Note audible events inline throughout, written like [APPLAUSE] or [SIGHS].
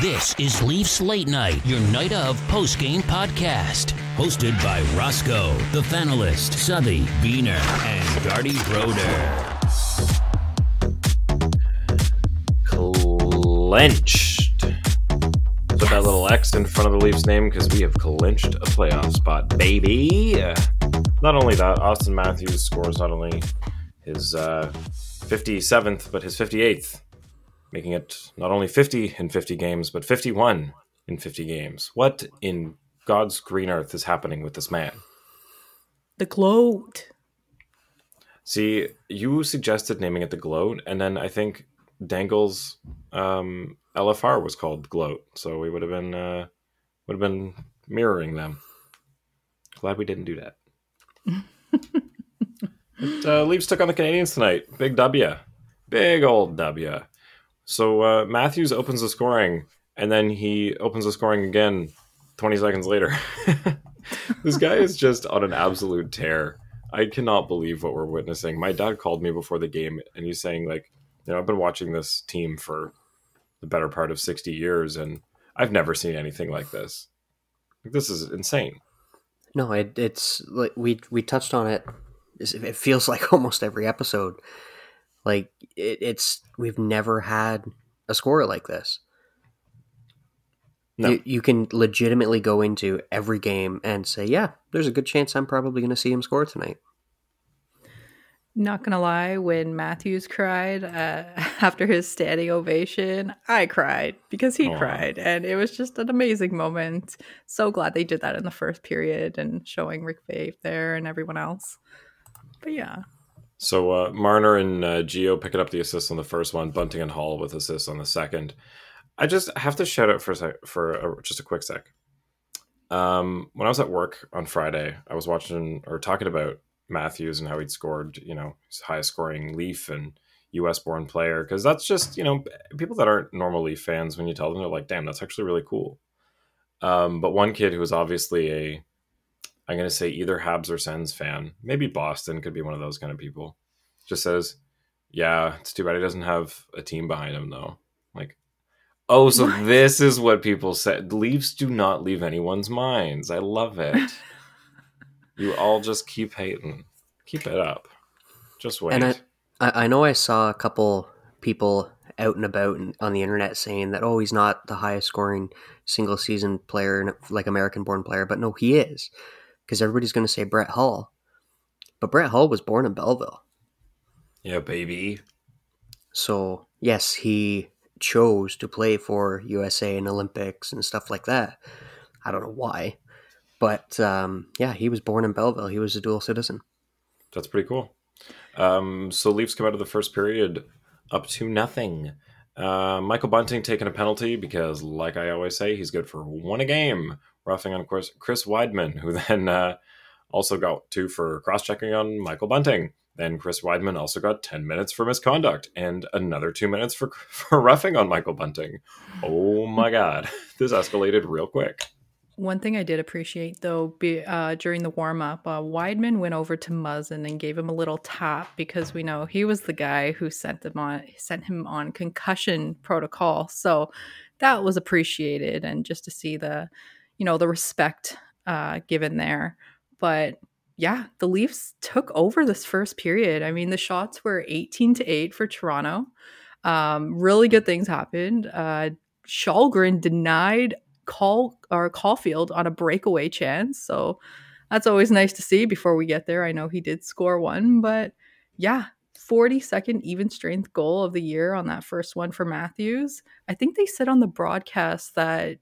This is Leafs Late Night, your night of post game podcast. Hosted by Roscoe, the Fanalist, Southey, Beener, and Darty Broder. Clenched. Put that little X in front of the Leafs name because we have clinched a playoff spot, baby. Not only that, Auston Matthews scores not only his uh, 57th, but his 58th, making it not only 50 in 50 games, but 51 in 50 games. What in God's green earth is happening with this man? The gloat. See, you suggested naming it the gloat, and then I think Dangle's um, LFR was called gloat, so we would have been uh, would have been mirroring them. Glad we didn't do that. [LAUGHS] but, uh, Leafs took on the Canadiens tonight. Big W, big old W. So uh, Matthews opens the scoring, and then he opens the scoring again 20 seconds later. [LAUGHS] this guy is just on an absolute tear. I cannot believe what we're witnessing. My dad called me before the game, and he's saying like you know, I've been watching this team for the better part of 60 years, and I've never seen anything like this. This is insane. No, it, it's like we we touched on it. It feels like [LAUGHS] almost every episode. Like it, it's we've never had a score like this. No. You, you can legitimately go into every game and say, "Yeah, there's a good chance I'm probably going to see him score tonight." Not gonna lie, when Matthews cried uh, [LAUGHS] after his standing ovation, I cried because he Aw. cried, and it was just an amazing moment. So glad they did that in the first period and showing Rick Vaive there and everyone else. But yeah, So uh, Marner and uh, Gio picking up the assists on the first one, Bunting and Holl with assists on the second. I just have to shout out for a sec, for a, just a quick sec. Um, when I was at work on Friday, I was watching or talking about Matthews and how he'd scored, you know, his highest scoring Leaf and U.S. born player because that's just you know people that aren't normal Leaf fans when you tell them they're like, damn, that's actually really cool. Um, but one kid who was obviously a, I'm going to say either Habs or Sens fan, maybe Boston could be one of those kind of people, just says, yeah, it's too bad he doesn't have a team behind him though. Like, oh, so What? this is what people said. Leafs do not leave anyone's minds. I love it. [LAUGHS] you all just keep hating. Keep it up. Just wait. And I, I I know I saw a couple people out and about on the internet saying that oh he's not the highest scoring single season player like American born player, but no he is because everybody's going to say Brett Hull, but Brett Hull was born in Belleville, yeah, baby. so yes he chose to play for USA and Olympics and stuff like that. I don't know why, but um, yeah, he was born in Belleville. He was a dual citizen. That's pretty cool. Um, so Leafs come out of the first period up to nothing. Uh, Michael Bunting taking a penalty because, like I always say, he's good for one a game. Roughing on, of course, Chris Wideman, who [LAUGHS] then uh, also got two for cross checking on Michael Bunting. Then Chris Wideman also got 10 minutes for misconduct and another two minutes for, [LAUGHS] for roughing on Michael Bunting. Oh my God. [LAUGHS] This escalated real quick. one thing I did appreciate though, be, uh, during the warm up, uh, Wideman went over to Muzzin and gave him a little tap because we know he was the guy who sent them on sent him on concussion protocol. So that was appreciated, and just to see the, you know, the respect uh, given there. But yeah, the Leafs took over this first period. I mean, the shots were 18 to 8 for Toronto. Um, really good things happened. Uh, Källgren denied Call or Caufield on a breakaway chance. So that's always nice to see before we get there. I know he did score one, but yeah, 42nd even strength goal of the year on that first one for Matthews. I think they said on the broadcast that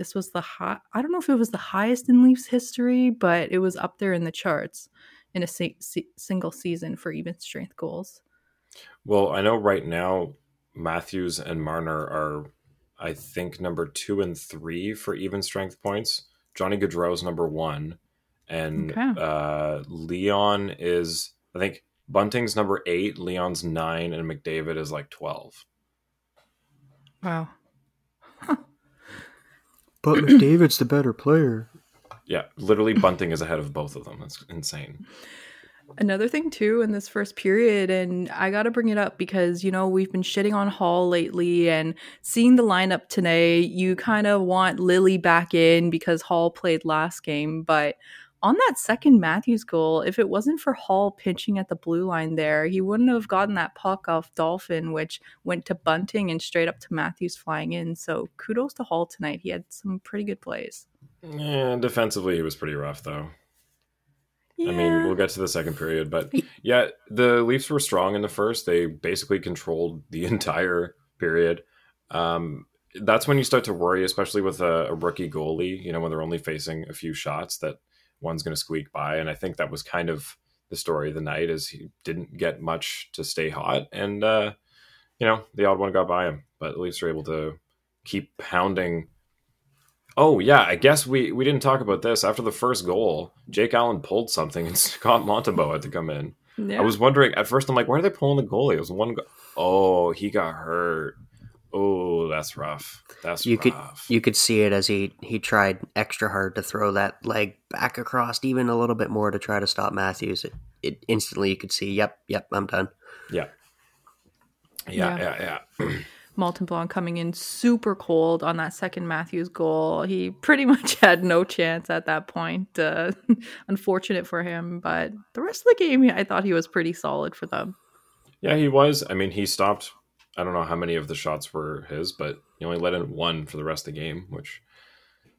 this was the high I don't know if it was the highest in Leafs history, but it was up there in the charts in a si- si- single season for even strength goals. Well, I know right now Matthews and Marner are, I think, number two and three for even strength points. Johnny Gaudreau's number one, and Okay. uh, Leon is, I think, Bunting's number eight, Leon's nine, and McDavid is like twelve. Wow. But [CLEARS THROAT] McDavid's the better player. Yeah, literally, Bunting is ahead of both of them. That's insane. Another thing too in this first period, and I got to bring it up because you know we've been shitting on Holl lately, and seeing the lineup today, you kind of want Lily back in because Holl played last game. But on that second Matthews goal, if it wasn't for Holl pinching at the blue line there, he wouldn't have gotten that puck off Dolphin, which went to Bunting and straight up to Matthews flying in. So kudos to Holl tonight. He had some pretty good plays. Yeah, defensively he was pretty rough though. Yeah. I mean, we'll get to the second period, but yeah, the Leafs were strong in the first. They basically controlled the [LAUGHS] entire period. Um, that's when you start to worry, especially with a, a rookie goalie. You know, when they're only facing a few shots, that one's going to squeak by. And I think that was kind of the story of the night, is he didn't get much to stay hot, and uh, you know, the odd one got by him. But the Leafs were able to keep pounding Oh yeah, I guess we we didn't talk about this. After the first goal, Jake Allen pulled something and [LAUGHS] Scott Montembeault had to come in. Yeah. I was wondering at first. I'm like, why are they pulling the goalie? It was one. Go- oh, he got hurt. Oh, that's rough. That's You could you could see it as he he tried extra hard to throw that leg back across even a little bit more to try to stop Matthews. It, it instantly you could see. Yep, yep, I'm done. yeah. Yeah, Yeah. yeah, yeah. [CLEARS THROAT] Malton Blanc coming in super cold on that second Matthews goal. He pretty [LAUGHS] much had no chance at that point. Uh, [LAUGHS] unfortunate for him, but the rest of the game, I thought he was pretty solid for them. Yeah, he was. I mean, he stopped. I don't know how many of the shots were his, but he only let in one for the rest of the game. Which,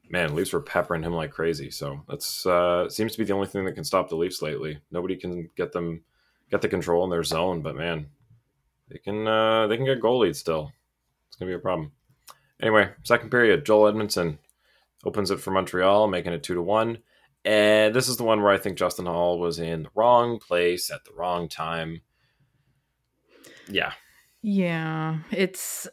man, Leafs were peppering him like crazy. So that's uh, seems to be the only thing that can stop the Leafs lately. Nobody can get them get the control in their zone, but man, they can uh, they can get goal leads still. It's gonna be a problem. Anyway, second period, Joel Edmundson opens it for Montreal, making it two to one. And this is the one where I think Justin Holl was in the wrong place at the wrong time. Yeah, Yeah, it's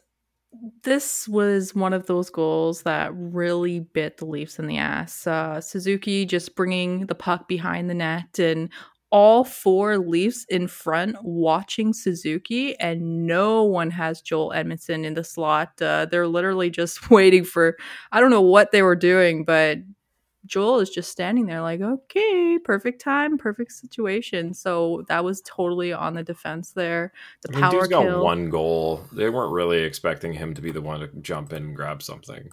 this was one of those goals that really bit the Leafs in the ass. Uh, Suzuki just bringing the puck behind the net and all four Leafs in front watching Suzuki, and no one has Joel Edmundson in the slot. Uh, they're literally just [LAUGHS] waiting for, I don't know what they were doing, but Joel is just standing there like, okay, perfect time, perfect situation. So that was totally on the defense there. The I mean, power dude's got one goal. They weren't really expecting him to be the one to jump in and grab something.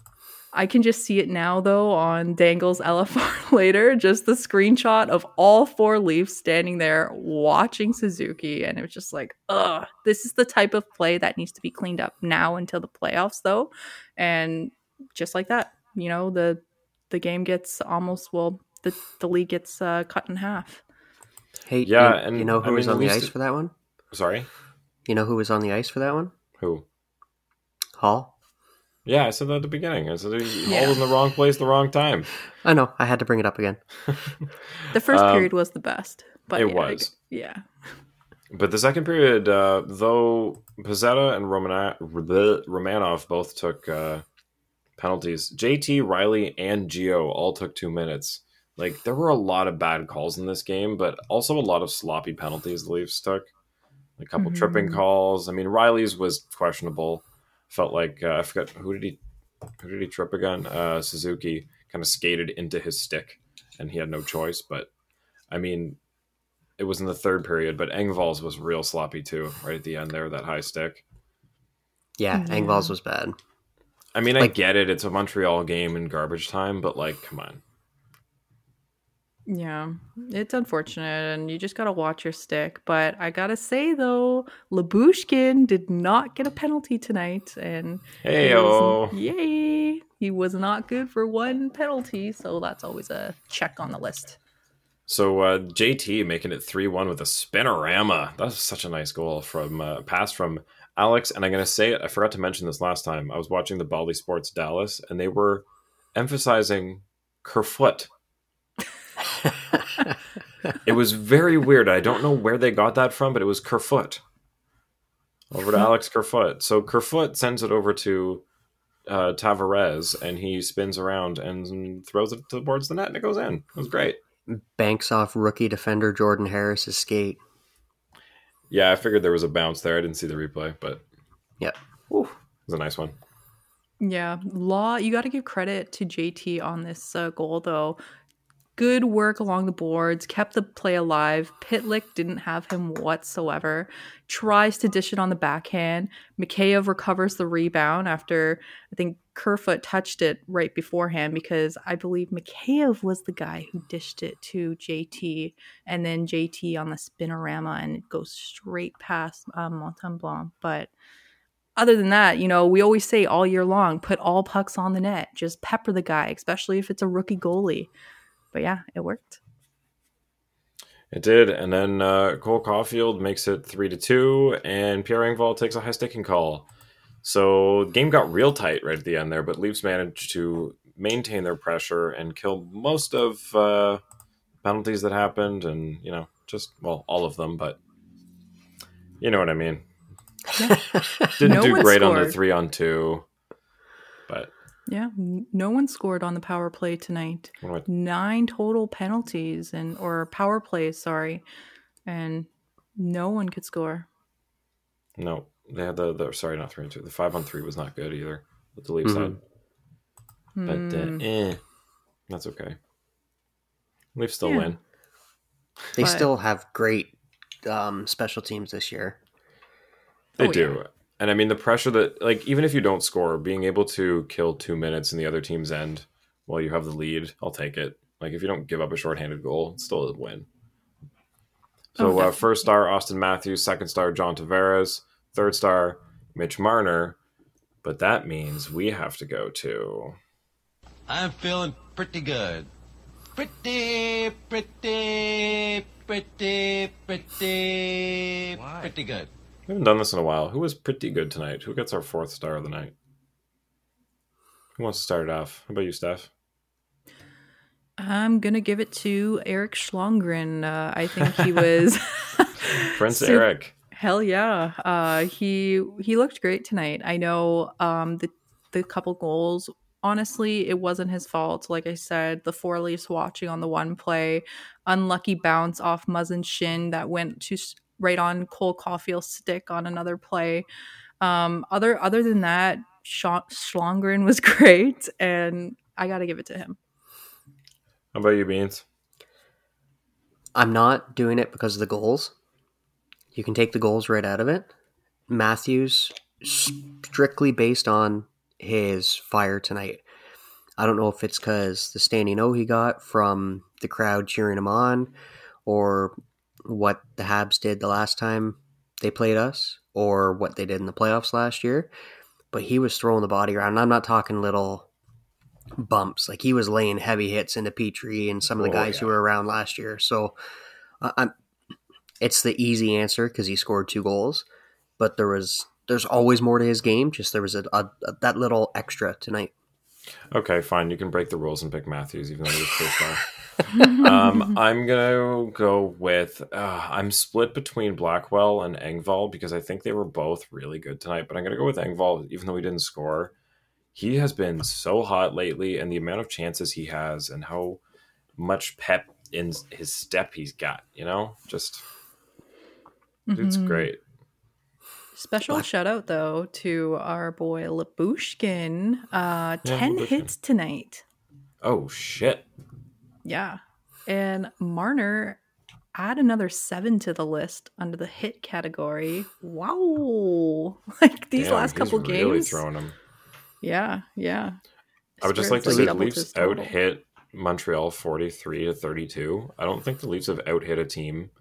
I can just see it now though on Dangle's [LAUGHS] LFR later, just the screenshot of all four Leafs standing there watching Suzuki, and it was just like, ugh, this is the type of play that needs to be cleaned up now until the playoffs though. And just like that, you know, the the game gets almost well the, the league gets uh, cut in half. Hey, Yeah, you, and you know I who was mean, on the ice it- for that one? Sorry, You know who was on the ice for that one? who? Holl. Yeah, I said that at the beginning. I said he Yeah. Holl was in the wrong place, the wrong time. I know. I had to bring it up again. [LAUGHS] The first Um, period was the best, but it yeah, was. g- yeah. But the second period, uh, though Pezzetta and Romana- bleh, Romanov both took uh, penalties, JT, Riley, and Gio all took two minutes. Like there were a lot of bad calls in this game, but also a lot of sloppy penalties the Leafs took. A couple Mhm. tripping calls. I mean, Riley's was questionable. Felt like uh, I forgot who did he who did he trip again? Uh, Suzuki kind of skated into his stick, and he had no choice. But I mean, it was in the third period, but Engvall's was real sloppy too, right at the end there, that high stick. Yeah, Yeah. Engvall's was bad. I mean, I get it, it's a Montreal game in garbage time, but like, come on. Yeah, it's unfortunate, and you just gotta watch your stick. But I gotta say though, Lyubushkin did not get a penalty tonight, and Hey, oh. yay! He was not good for one penalty, so that's always a check on the list. So uh, JT making it 3 1 with a spinorama. That was such a nice goal from uh, pass from Alex. And I'm going to say it, I forgot to mention this last time. I was watching the Bally Sports Dallas, and they were emphasizing Kerfoot. It was very weird. I don't know where they got that from, but it was Kerfoot. Over to Alex Kerfoot. So Kerfoot sends it over to uh, Tavares, and he spins around and throws it towards the net, and it goes in. It was great. Banks off rookie defender Jordan Harris's skate. Yeah, I figured there was a bounce there. I didn't see the replay, but yeah, whew, it was a nice one. Yeah, Law. You got to give credit to JT on this uh, goal though. good work along the boards, kept the play alive. Pitlick didn't have him whatsoever. Tries to dish it on the backhand. Mikheyev recovers the rebound after I think Kerfoot touched it right beforehand because I believe Mikheyev was the guy who dished it to JT and then JT on the spinorama and it goes straight past um. But other than that, you know, we always say all year long, put all pucks on the net, just pepper the guy, especially if it's a rookie goalie. But yeah, it worked. It did, and then uh, Cole Caufield makes it three to two, and Pierre Engvall takes a high sticking call. So the game got real tight right at the end there, but Leafs managed to maintain their pressure and kill most of uh, penalties that happened, and you know, just well, all of them, but you know what I mean. Yeah. [LAUGHS] Didn't No do great on the three on two, but Yeah, no one scored on the power play tonight. what Nine total penalties and or power plays, sorry, and no one could score. no, they had the, the sorry, not three on two. The five on three was not good either. With the Leafs Mhm. side. but uh, eh, that's okay. Leafs still Yeah. win. They But- still have great um, special teams this year. They Oh, do. And I mean, the pressure that, like, even if you don't score, being able to kill two minutes in the other team's end while you have the lead, I'll take it. Like, if you don't give up a shorthanded goal, it's still a win. So, Oh, uh, first star, Auston Matthews. Second star, John Tavares. Third star, Mitch Marner. But that means we have to go to. I'm feeling pretty good. Pretty, pretty, pretty, pretty, pretty good. We haven't done this in a while. Who was pretty good tonight? Who gets our fourth star of the night? Who wants to start it off? How about you, Steph? I'm gonna give it to Eric Schlongren. Uh, I think he was [LAUGHS] Prince [LAUGHS] So- Eric. Hell yeah. Uh he he looked great tonight. I know um the the couple goals honestly it wasn't his fault. Like I said, the four Leafs watching on the one play, unlucky bounce off Muzzin's shin that went to right on Cole Caufield's stick on another play. Um other other than that, Scha- Schlongren was [LAUGHS] great and I got to give it to him. How about you, Beans? I'm not doing it because of the goals. You can take the goals right out of it. Matthews, strictly based on his fire tonight. I don't know if it's because the standing O he got from the crowd cheering him on, or what the Habs did the last time they played us, or what they did in the playoffs last year. But he was throwing the body around. And I'm not talking little bumps. Like he was laying heavy hits into Petry and some of the Oh, guys who were around last year. So I'm, it's the easy answer because he scored two goals. But there was there's always more to his game. Just there was a, a, a that little extra tonight. Okay, fine. You can break the rules and pick Matthews, even though he was star. [LAUGHS] um, I'm gonna go with. Uh, I'm split between Blackwell and Engvall because I think they were both really good tonight. But I'm gonna go with Engvall, even though he didn't score. He has been so hot lately, and the amount of chances he has, and how much pep in his step he's got. You know, just dude's Mhm. great. Special Black- shout out though to our boy Lyubushkin. Uh, Yeah, 10 Lyubushkin. hits tonight. Oh shit! Yeah. And Marner add another seven to the list under the hit category. Wow. [LAUGHS] Like these Damn, last couple really games. throwing him. Yeah, yeah. I would just like to say the Leafs out hit Montreal 43 to 32. I don't think the Leafs have out hit a team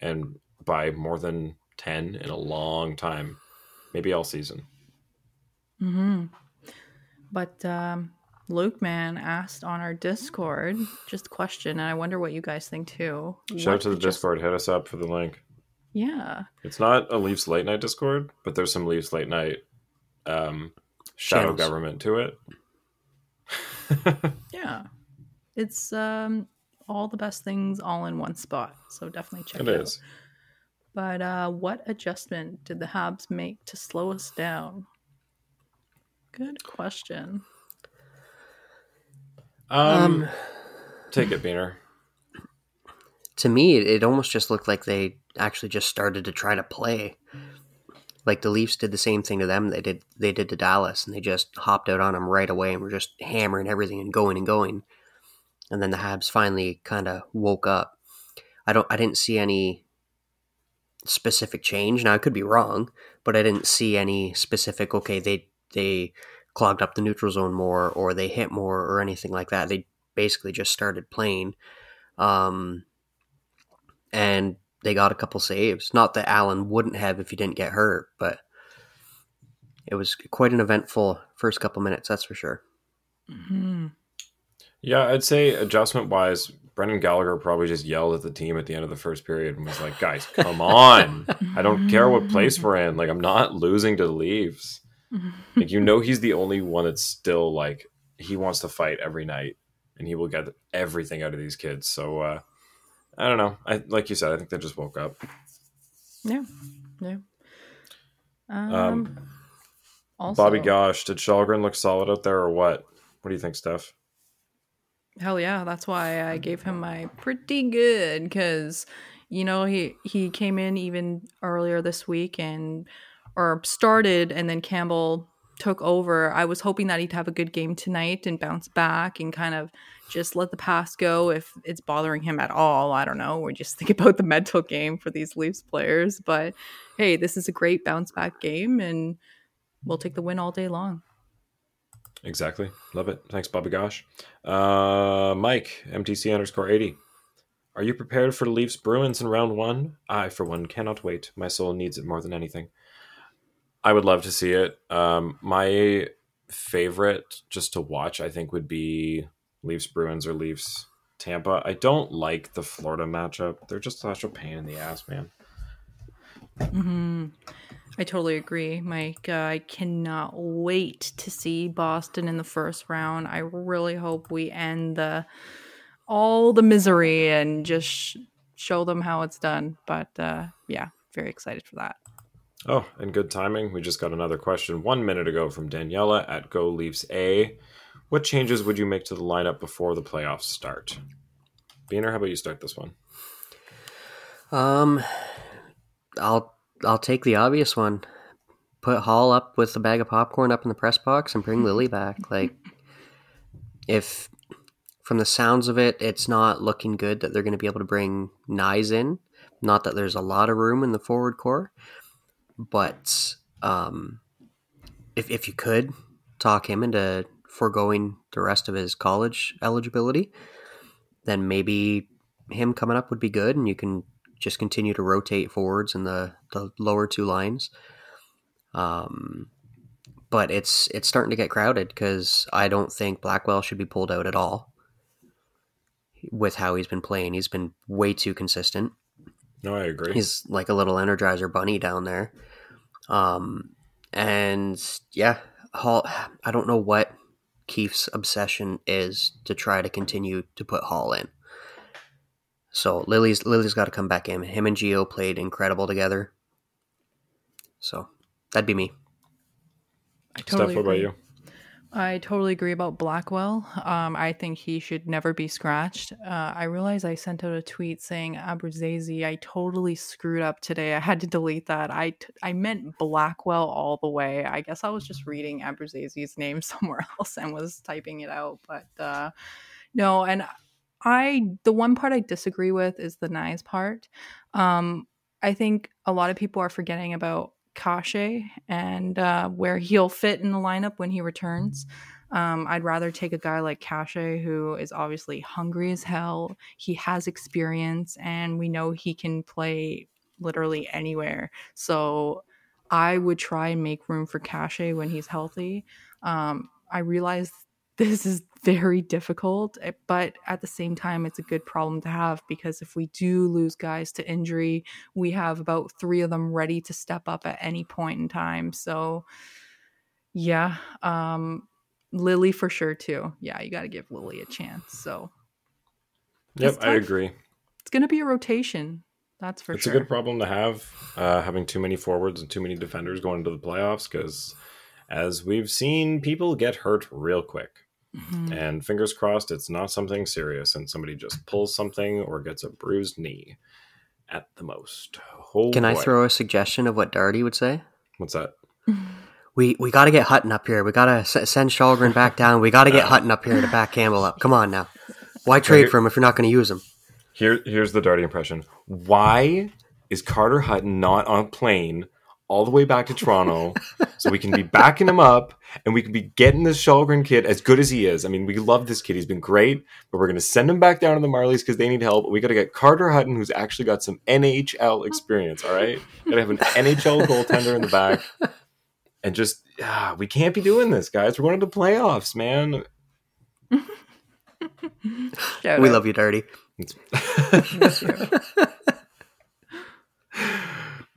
and by more than 10 in a long time. Maybe all season. hmm But um, Luke Man asked on our Discord just a question, and I wonder what you guys think too. Shout out to the adjust- Discord. Hit us up for the link. Yeah. It's not a Leafs late night Discord, but there's some Leafs late night um, shadow Channels. government to it. [LAUGHS] Yeah. It's um all the best things all in one spot. So definitely check it it, out. is. But uh what adjustment did the Habs make to slow us down? Good question. Um, Um, take it, Beaner. to me, it, it almost just looked like they actually just started to try to play. Like the Leafs did the same thing to them. They did they did to Dallas, and they just hopped out on them right away and were just hammering everything and going and going. and then the Habs finally kind of woke up. I don't. I didn't see any specific change. Now I could be wrong, but I didn't see any specific. Okay, they they clogged up the neutral zone more, or they hit more, or anything like that. They basically just started playing, um, and they got a couple saves. Not that Allen wouldn't have if he didn't get hurt, but it was quite an eventful first couple minutes. That's for sure. Mm-hmm. Yeah, I'd say adjustment wise, Brendan Gallagher probably just yelled at the team at the end of the first period and was like, "Guys, come on! I don't care what place we're in. Like, I'm not losing to the Leafs. [LAUGHS] Like, you know, he's the only one that's still like he wants to fight every night, and he will get everything out of these kids. So, uh, I don't know. I like you said, I think they just woke up. Yeah, yeah. Um, Um, also, Bobby Gosh, did Källgren look solid out there, or what? What do you think, Steph? Hell yeah, that's why I gave him my pretty good because you know he he came in even earlier this week and or started and then Campbell took over. I was hoping that he'd have a good game tonight and bounce back and kind of just let the pass go if it's bothering him at all. I don't know. Or just think [LAUGHS] about the mental game for these Leafs players. But hey, this is a great bounce back game and we'll take the win all day long. Exactly. Love it. Thanks, Bobby Gosh. Uh, Mike, MTC underscore 80. Are you prepared for Leafs Bruins in round one? I, for one, cannot wait. My soul needs it more than anything. I would love to see it. Um, my favorite just to watch, I think, would be Leafs Bruins or Leafs Tampa. I don't like the Florida matchup. They're just such a pain in the ass, man. hmm I totally agree, Mike. Uh, I cannot wait to see Boston in the first round. I really hope we end the all the misery and just sh- show them how it's done. But uh, yeah, very excited for that. Oh, and good timing. We just got another question one minute ago from Daniela at Go Leafs A. What changes would you make to the lineup before the playoffs start? Beener, how about you start this one? Um, I'll I'll take the obvious one. Put Holl up with a bag of popcorn up in the press box and bring Lily back. Like, if from the sounds of it, it's not looking good that they're going to be able to bring Knies in. Not that there's a lot of room in the forward core, but um, if if you could talk him into foregoing the rest of his college eligibility, then maybe him coming up would be good, and you can just continue to rotate forwards in the, the lower two lines. Um, but it's it's starting to get crowded because I don't think Blackwell should be pulled out at all. With how he's been playing, he's been way too consistent. No, I agree. He's like a little Energizer bunny down there. Um, and yeah, Holl. I don't know what Keefe's obsession is to try to continue to put Holl in. So Lily's Lily's got to come back in. Him and Gio played incredible together. So that'd be me. I Steph, what about you? I totally agree about Blackwell. Um, I think he should never be scratched. Uh, I realize I sent out a tweet saying Abruzzese. I totally screwed up today. I had to delete that. I, t- I meant Blackwell all the way. I guess I was just reading Abruzzese's name [LAUGHS] somewhere else and was typing it out. But uh, no, and I the one part I disagree with is the Knies part. Um, I think a lot of people are forgetting about Kase and uh, where he'll fit in the lineup when he returns. Um, I'd rather take a guy like Kase, who is obviously hungry as hell. He has experience, and we know he can play literally anywhere. So I would try and make room for Kase when he's healthy. Um, I realize this is very difficult, eh, but at the same time, it's a good problem to have because if we do lose guys to injury, we have about three of them ready to step up at any point in time. So, yeah, um, Lily for sure too. Yeah, you got to give Lily a chance. So, Yep, I agree. it's going to be a rotation. That's for it's sure. It's a good problem to have, uh, having too many forwards and too many defenders going into the playoffs because, as we've seen, people get hurt real quick. Mhm. And fingers crossed, it's not something serious and somebody just pulls something or gets a bruised knee at the most. Oh, Can I throw a suggestion of what Darty would say? What's that? We we got to get Hutton up here. We got to s- send Källgren back [LAUGHS] down. We got to get Hutton up here to back Campbell up. Come on now. Why trade here- for him if you're not going to use him? Here, here's the Darty impression. Why is Carter Hutton not on a plane all the way back to Toronto so we can be backing him up and we can be getting this Källgren kid as good as he is? I mean, we love this kid. He's been great, but we're going to send him back down to the Marlies because they need help. We got to get Carter Hutton, who's actually got some NHL experience. All right, got to have an NHL goaltender in the back, and just ah, we can't be doing this, guys. We're going to the playoffs, man. Shout We out. love you, Dirty. Miss. [LAUGHS]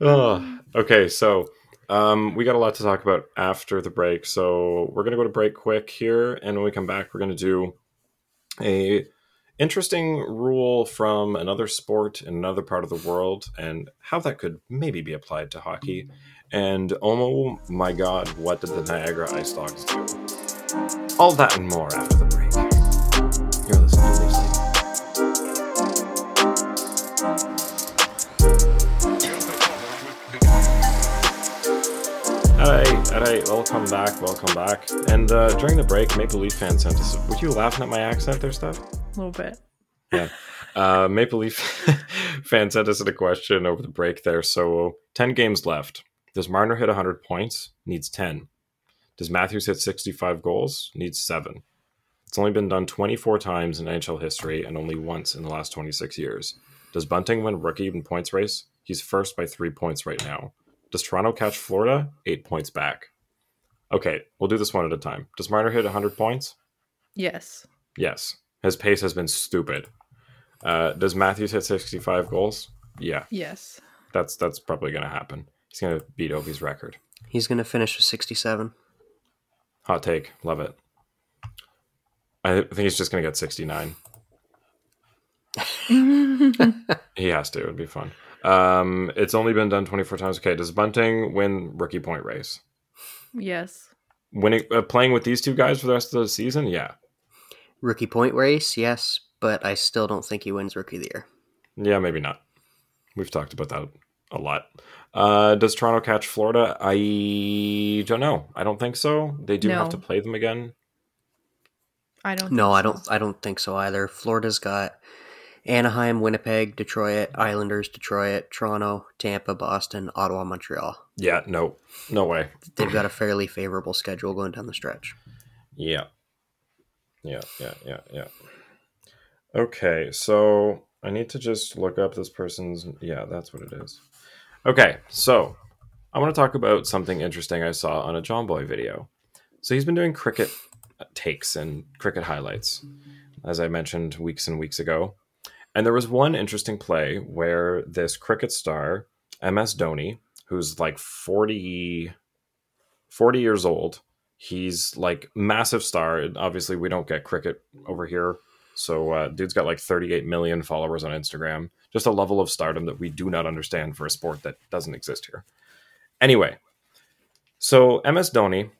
Oh, okay, so um, we got a lot to talk about after the break, so we're gonna go to break quick here, and when we come back, we're gonna do a interesting rule from another sport in another part of the world, and how that could maybe be applied to hockey. And oh my God, what did the Niagara Ice Dogs do? All that and more after the Alright, alright, welcome back, welcome back. And uh, during the break, Maple Leaf fan sent us. Were you laughing at my accent there, Steph? A little bit. Yeah. Uh, Maple Leaf [LAUGHS] fan sent us a question over the break there. So, 10 games left. Does Marner hit 100 points? Needs 10. Does Matthews hit 65 goals? Needs 7. It's only been done 24 times in NHL history and only once in the last 26 years. Does Bunting win rookie in points race? He's first by three points right now. Does Toronto catch Florida? Eight points back. Okay, we'll do this one at a time. Does Marner hit 100 points? Yes. Yes. His pace has been stupid. Uh, does Matthews hit 65 goals? Yeah, Yes. that's that's probably going to happen. He's going to beat Ovi's record. He's going to finish with 67. Hot take. Love it. I think he's just going to get 69. [LAUGHS] he has to. It would be fun. Um, it's only been done 24 times. Okay, does Bunting win rookie point race? Yes. Winning, uh, playing with these two guys for the rest of the season? Yeah. Rookie point race, yes, but I still don't think he wins Rookie of the Year. Yeah, maybe not. We've talked about that a lot. Uh, does Toronto catch Florida? I don't know. I don't think so. They do have to play them again. I don't. No, think I so. don't. I don't think so either. Florida's got Anaheim, Winnipeg, Detroit, Islanders, Detroit, Toronto, Tampa, Boston, Ottawa, Montreal. Yeah, no, no way. They've got a [CLEARS THROAT] fairly favorable schedule going down the stretch. Yeah, yeah, yeah, yeah, yeah. Okay, so I need to just look up this person's. Yeah, that's what it is. Okay, so I want to talk about something interesting I saw on a Jomboy video. So he's been doing cricket takes and cricket highlights, as I mentioned weeks and weeks ago. And there was one interesting play where this cricket star, MS Dhoni, who's like 40, 40 years old, he's like massive star. Obviously, we don't get cricket over here. So, uh, dude's got like 38 million followers on Instagram. Just a level of stardom that we do not understand for a sport that doesn't exist here. Anyway, so MS Dhoni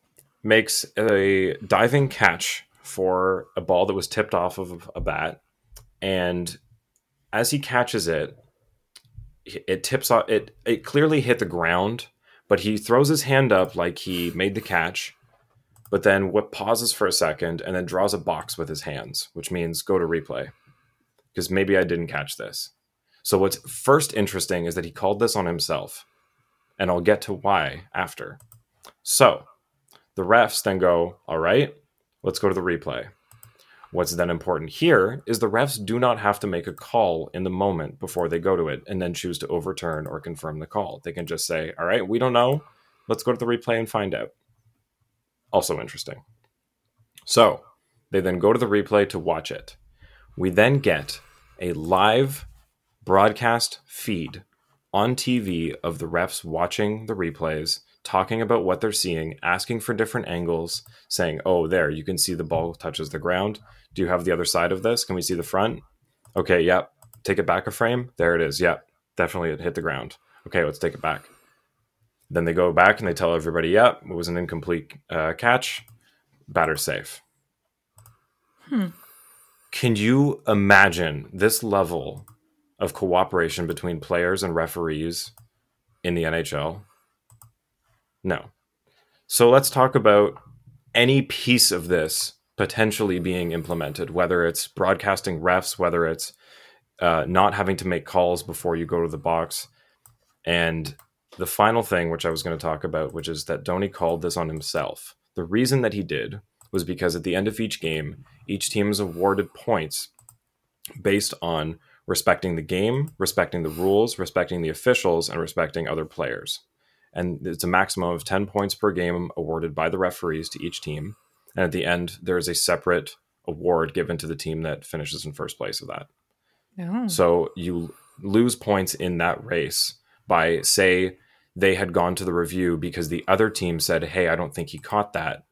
makes a diving catch for a ball that was tipped off of a bat. And as he catches it, it tips off, it, it clearly hit the ground, but he throws his hand up like he made the catch but then what pauses for a second and then draws a box with his hands, which means go to replay. Because maybe I didn't catch this. So what's first interesting is that he called this on himself. And I'll get to why after. So the refs then go, all right, let's go to the replay. What's then important here is the refs do not have to make a call in the moment before they go to it and then choose to overturn or confirm the call. They can just say, all right, we don't know. Let's go to the replay and find out also interesting. So they then go to the replay to watch it. We then get a live broadcast feed on TV of the refs watching the replays, talking about what they're seeing, asking for different angles, saying, Oh, there, you can see the ball touches the ground. Do you have the other side of this? Can we see the front? Okay, yep. Take it back a frame. There it is. Yep. Definitely it hit the ground. Okay, let's take it back. Then they go back and they tell everybody, yep, it was an incomplete uh, catch. Batter safe. Hmm. Can you imagine this level of cooperation between players and referees in the NHL? No. So let's talk about any piece of this potentially being implemented, whether it's broadcasting refs, whether it's uh, not having to make calls before you go to the box. And the final thing, which I was going to talk about, which is that Dhoni called this on himself. The reason that he did was because at the end of each game, each team is awarded points based on respecting the game, respecting the rules, respecting the officials, and respecting other players. And it's a maximum of 10 points per game awarded by the referees to each team. And at the end, there is a separate award given to the team that finishes in first place of that. Oh. So you lose points in that race by, say, they had gone to the review because the other team said, Hey, I don't think he caught that.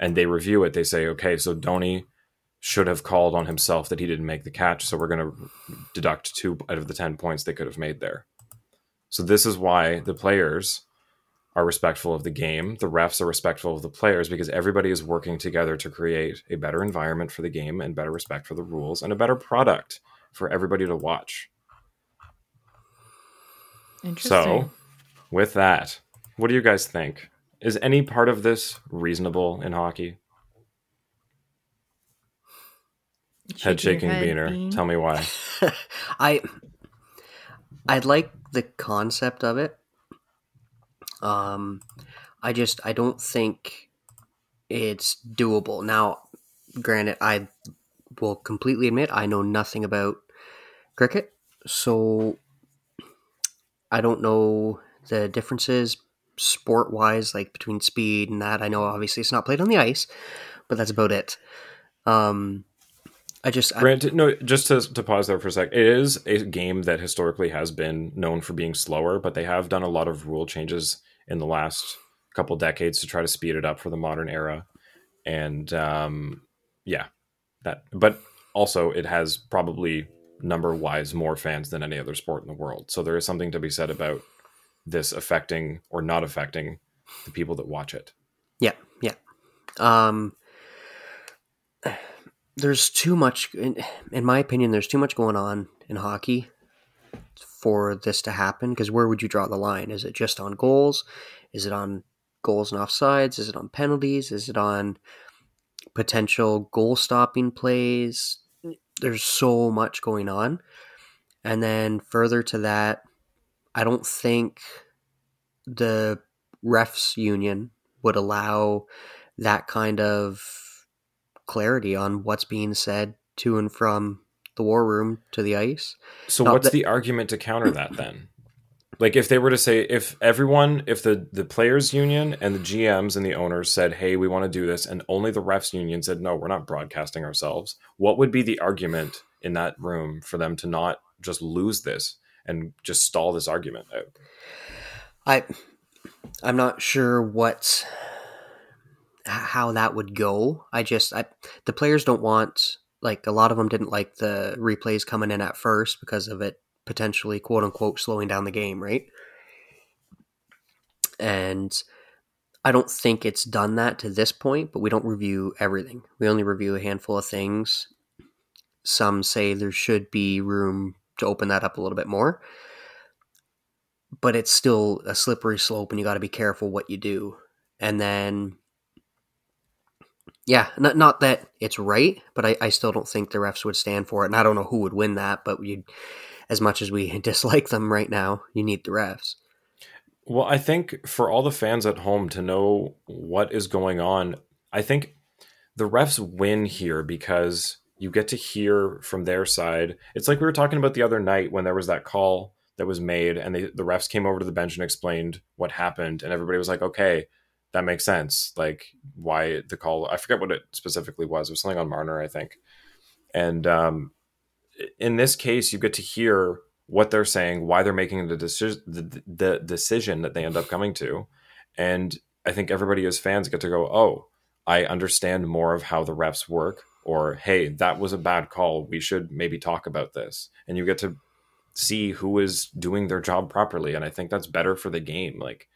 And they review it. They say, Okay, so Dhoni should have called on himself that he didn't make the catch. So we're going to deduct two out of the 10 points they could have made there. So this is why the players are respectful of the game. The refs are respectful of the players because everybody is working together to create a better environment for the game and better respect for the rules and a better product for everybody to watch. Interesting. So, with that, what do you guys think? Is any part of this reasonable in hockey? Head shaking your head, Beaner. Bean. Tell me why. [LAUGHS] I I'd like the concept of it. Um, I just I don't think it's doable. Now, granted, I will completely admit I know nothing about cricket, so I don't know the differences sport wise, like between speed and that. I know obviously it's not played on the ice, but that's about it. Um, I just I, Granted, no, just to, to pause there for a sec, it is a game that historically has been known for being slower, but they have done a lot of rule changes in the last couple decades to try to speed it up for the modern era. And um, yeah, that, but also it has probably number wise more fans than any other sport in the world. So there is something to be said about this affecting or not affecting the people that watch it. Yeah, yeah. Um, there's too much, in, in my opinion, there's too much going on in hockey for this to happen. Because where would you draw the line? Is it just on goals? Is it on goals and offsides? Is it on penalties? Is it on potential goal stopping plays? There's so much going on. And then further to that, I don't think the refs union would allow that kind of clarity on what's being said to and from the war room to the ice. So Not what's that- the argument to counter that then? Like if they were to say if everyone if the the players union and the GMs and the owners said, "Hey, we want to do this," and only the refs union said, "No, we're not broadcasting ourselves." What would be the argument in that room for them to not just lose this and just stall this argument out? I I'm not sure what how that would go. I just I the players don't want like a lot of them didn't like the replays coming in at first because of it potentially quote unquote slowing down the game, right? And I don't think it's done that to this point, but we don't review everything. We only review a handful of things. Some say there should be room to open that up a little bit more but it's still a slippery slope and you got to be careful what you do. And then, yeah, not, not that it's right, but I, I still don't think the refs would stand for it. And I don't know who would win that, but you, as much as we [LAUGHS] dislike them right now, you need the refs. Well, I think for all the fans at home to know what is going on, I think the refs win here because you get to hear from their side. It's like we were talking about the other night when there was that call that was made and they, the refs came over to the bench and explained what happened and everybody was like, "Okay, that makes sense." Like why the call I forget what it specifically was. It was something on Marner, I think. And um in this case, you get to hear what they're saying, why they're making the decision, the, the decision that they end up coming to, and I think everybody as fans get to go, oh, I understand more of how the refs work, or hey, that was a bad call. We should maybe talk about this, and you get to see who is doing their job properly, and I think that's better for the game. Like,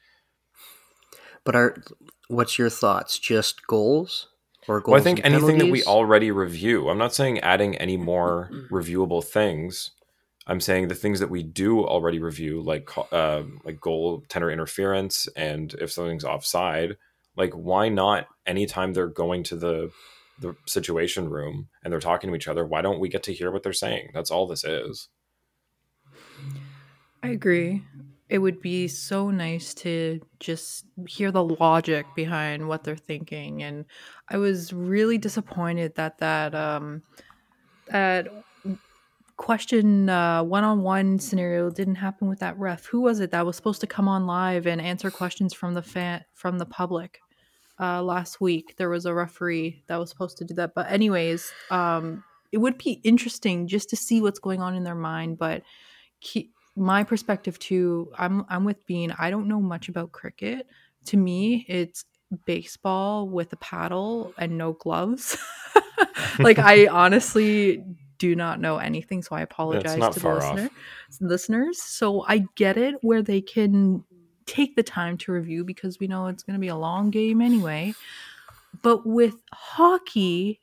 But are what's your thoughts? Just goals or goals? well, I think and anything that we already review. I'm not saying adding any more reviewable things. I'm saying the things that we do already review, like uh, like goal tender interference, and if something's offside, like why not? Anytime they're going to the the situation room and they're talking to each other, why don't we get to hear what they're saying? That's all this is. I agree. It would be so nice to just hear the logic behind what they're thinking. And I was really disappointed that that um, that question uh, one-on-one scenario didn't happen with that ref. Who was it that was supposed to come on live and answer questions from the fan from the public? Uh, last week there was a referee that was supposed to do that. But anyways, um, it would be interesting just to see what's going on in their mind. But ke- my perspective too, I'm I'm with Bean. I don't know much about cricket. To me, it's baseball with a paddle and no gloves. [LAUGHS] like I [LAUGHS] honestly do not know anything, so I apologize to the listener, listeners. So I get it where they can take the time to review because we know it's going to be a long game anyway. But with hockey,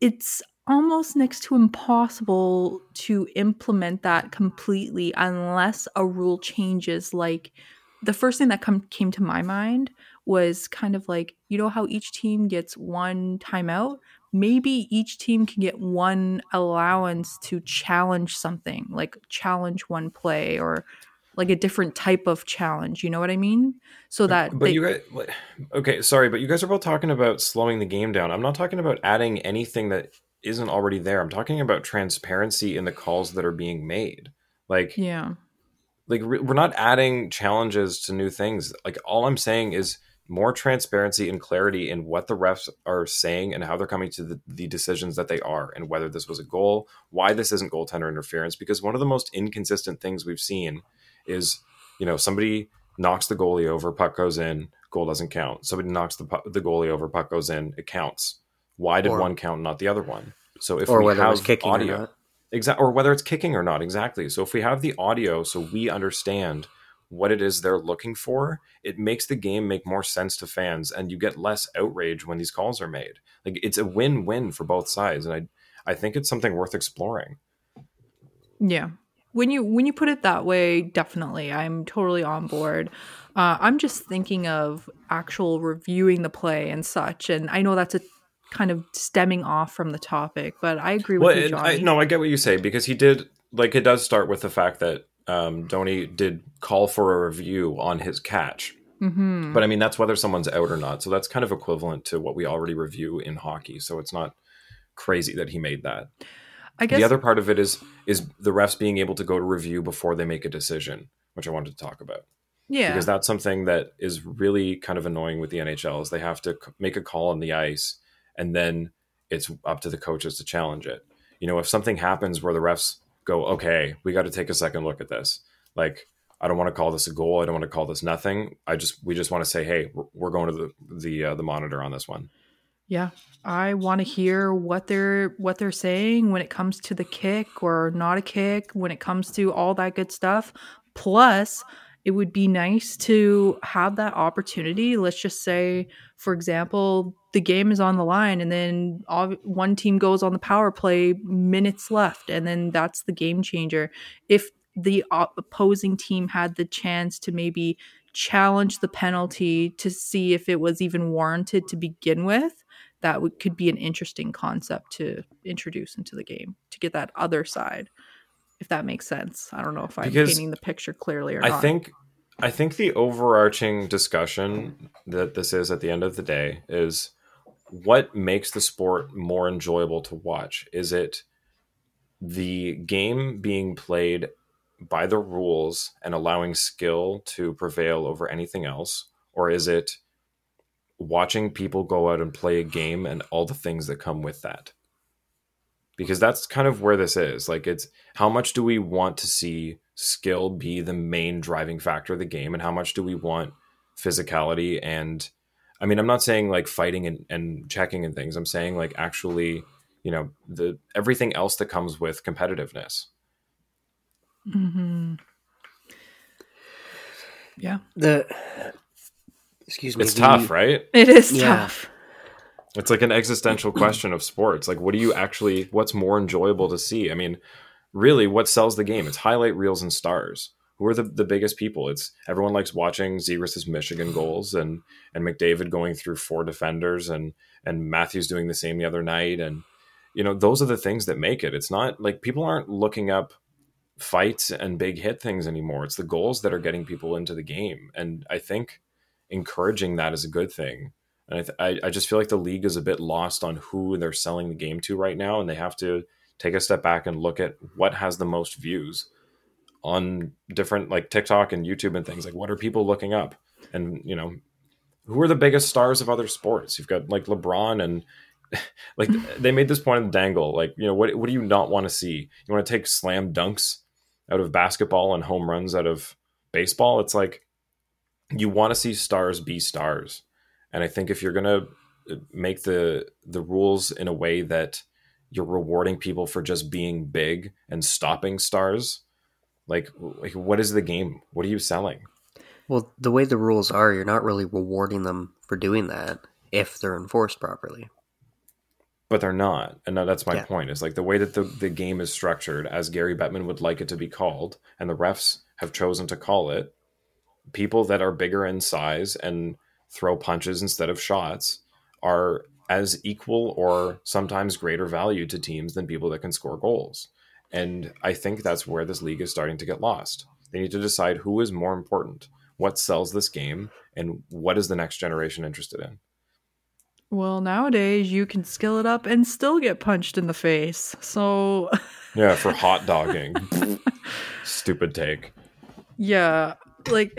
it's almost next to impossible to implement that completely unless a rule changes. Like the first thing that come, came to my mind was kind of like you know how each team gets one timeout? Maybe each team can get one allowance to challenge something like challenge one play or like a different type of challenge you know what i mean? So that But they- you guys, okay, sorry, but you guys are both talking about slowing the game down. I'm not talking about adding anything that isn't already there. I'm talking about transparency in the calls that are being made. Like, yeah like re- we're not adding challenges to new things. Like all I'm saying is more transparency and clarity in what the refs are saying and how they're coming to the, the decisions that they are and whether this was a goal, why this isn't goaltender interference. Because one of the most inconsistent things we've seen is, you know, somebody knocks the goalie over, puck goes in, goal doesn't count. Somebody knocks the the goalie over, puck goes in, it counts. Why did Or- one count, and not the other one? So if or we whether have it was kicking audio, or not. exactly or whether it's kicking or not exactly so if we have the audio so we understand what it is they're looking for it makes the game make more sense to fans and you get less outrage when these calls are made like it's a win-win for both sides and i i think it's something worth exploring Yeah. When you when you put it that way, definitely, I'm totally on board. Uh, I'm just thinking of actual reviewing the play and such, and I know that's a kind of stemming off from the topic, but I agree with well you, and Johnny. I, no i get what you say because he did like it does start with the fact that um Donny did call for a review on his catch. Hmm but i mean that's whether someone's out or not. So that's kind of equivalent to what we already review in hockey. So it's not crazy that he made that. I guess the other part of it is is the refs being able to go to review before they make a decision which i wanted to talk about. Yeah, because that's something that is really kind of annoying with the nhl is they have to make a call on the ice and then it's up to the coaches to challenge it you know if something happens where the refs go okay we got to take a second look at this like i don't want to call this a goal i don't want to call this nothing i just we just want to say hey we're- going to the the uh, the monitor on this one yeah. I want to hear what they're what they're saying when it comes to the kick or not a kick, when it comes to all that good stuff. Plus, it would be nice to have that opportunity. Let's just say, for example, the game is on the line, and then all, one team goes on the power play, minutes left, and then that's the game changer. If the op- opposing team had the chance to maybe challenge the penalty to see if it was even warranted to begin with, that could be an interesting concept to introduce into the game to get that other side. If that makes sense, I don't know if I'm Because painting the picture clearly or I not. think I think the overarching discussion that this is at the end of the day is what makes the sport more enjoyable to watch? Is it the game being played by the rules and allowing skill to prevail over anything else or is it watching people go out and play a game and all the things that come with that? Because that's kind of where this is. Like, it's how much do we want to see skill be the main driving factor of the game, and how much do we want physicality? And I mean, I'm not saying like fighting and, and checking and things. I'm saying like actually, you know, the everything else that comes with competitiveness. hmm Yeah, The excuse me. It's the- tough, right? it is Yeah. tough. It's like an existential question of sports. Like, what do you actually? What's more enjoyable to see? I mean, really, what sells the game? It's highlight reels and stars. who are the, the biggest people? It's everyone likes watching Zegras' Michigan goals and and McDavid going through four defenders and and Matthews doing the same the other night and you know those are the things that make it. It's not like people aren't looking up fights and big hit things anymore. It's the goals that are getting people into the game, and I think encouraging that is a good thing. And I, th- I, I just feel like the league is a bit lost on who they're selling the game to right now, and they have to take a step back and look at what has the most views on different like TikTok and YouTube and things. Like, what are people looking up? And you know, who are the biggest stars of other sports? You've got like LeBron and [LAUGHS] like they made this point in the dangle. Like, you know, what what do you not want to see? You want to take slam dunks out of basketball and home runs out of baseball? It's like you want to see stars be stars. And I think if you're gonna uh, make the the rules in a way that you're rewarding people for just being big and stopping stars, like, like what is the game? What are you selling? Well, the way the rules are, you're not really rewarding them for doing that if they're enforced properly. But they're not, and that's my Yeah. point. Is like the way that the the game is structured, as Gary Bettman would like it to be called, and the refs have chosen to call it. People that are bigger in size and throw punches instead of shots are as equal or sometimes greater value to teams than people that can score goals. And I think that's where this league is starting to get lost. They need to decide who is more important, what sells this game, and what is the next generation interested in. Well, nowadays you can skill it up and still get punched in the face. So, [LAUGHS] Yeah, for hot dogging. Stupid take. yeah, like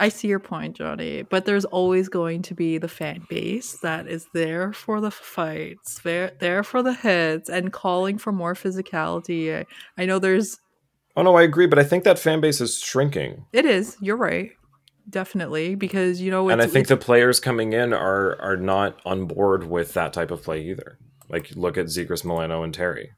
I see your point, Johnny, but there's always going to be the fan base that is there for the fights, there there for the hits and calling for more physicality. I, I know there's Oh no, I agree, but I think that fan base is shrinking. it is, you're right. Definitely because you know and I think the players coming in are are not on board with that type of play either. Like look at Zegras, Milano, and Terry.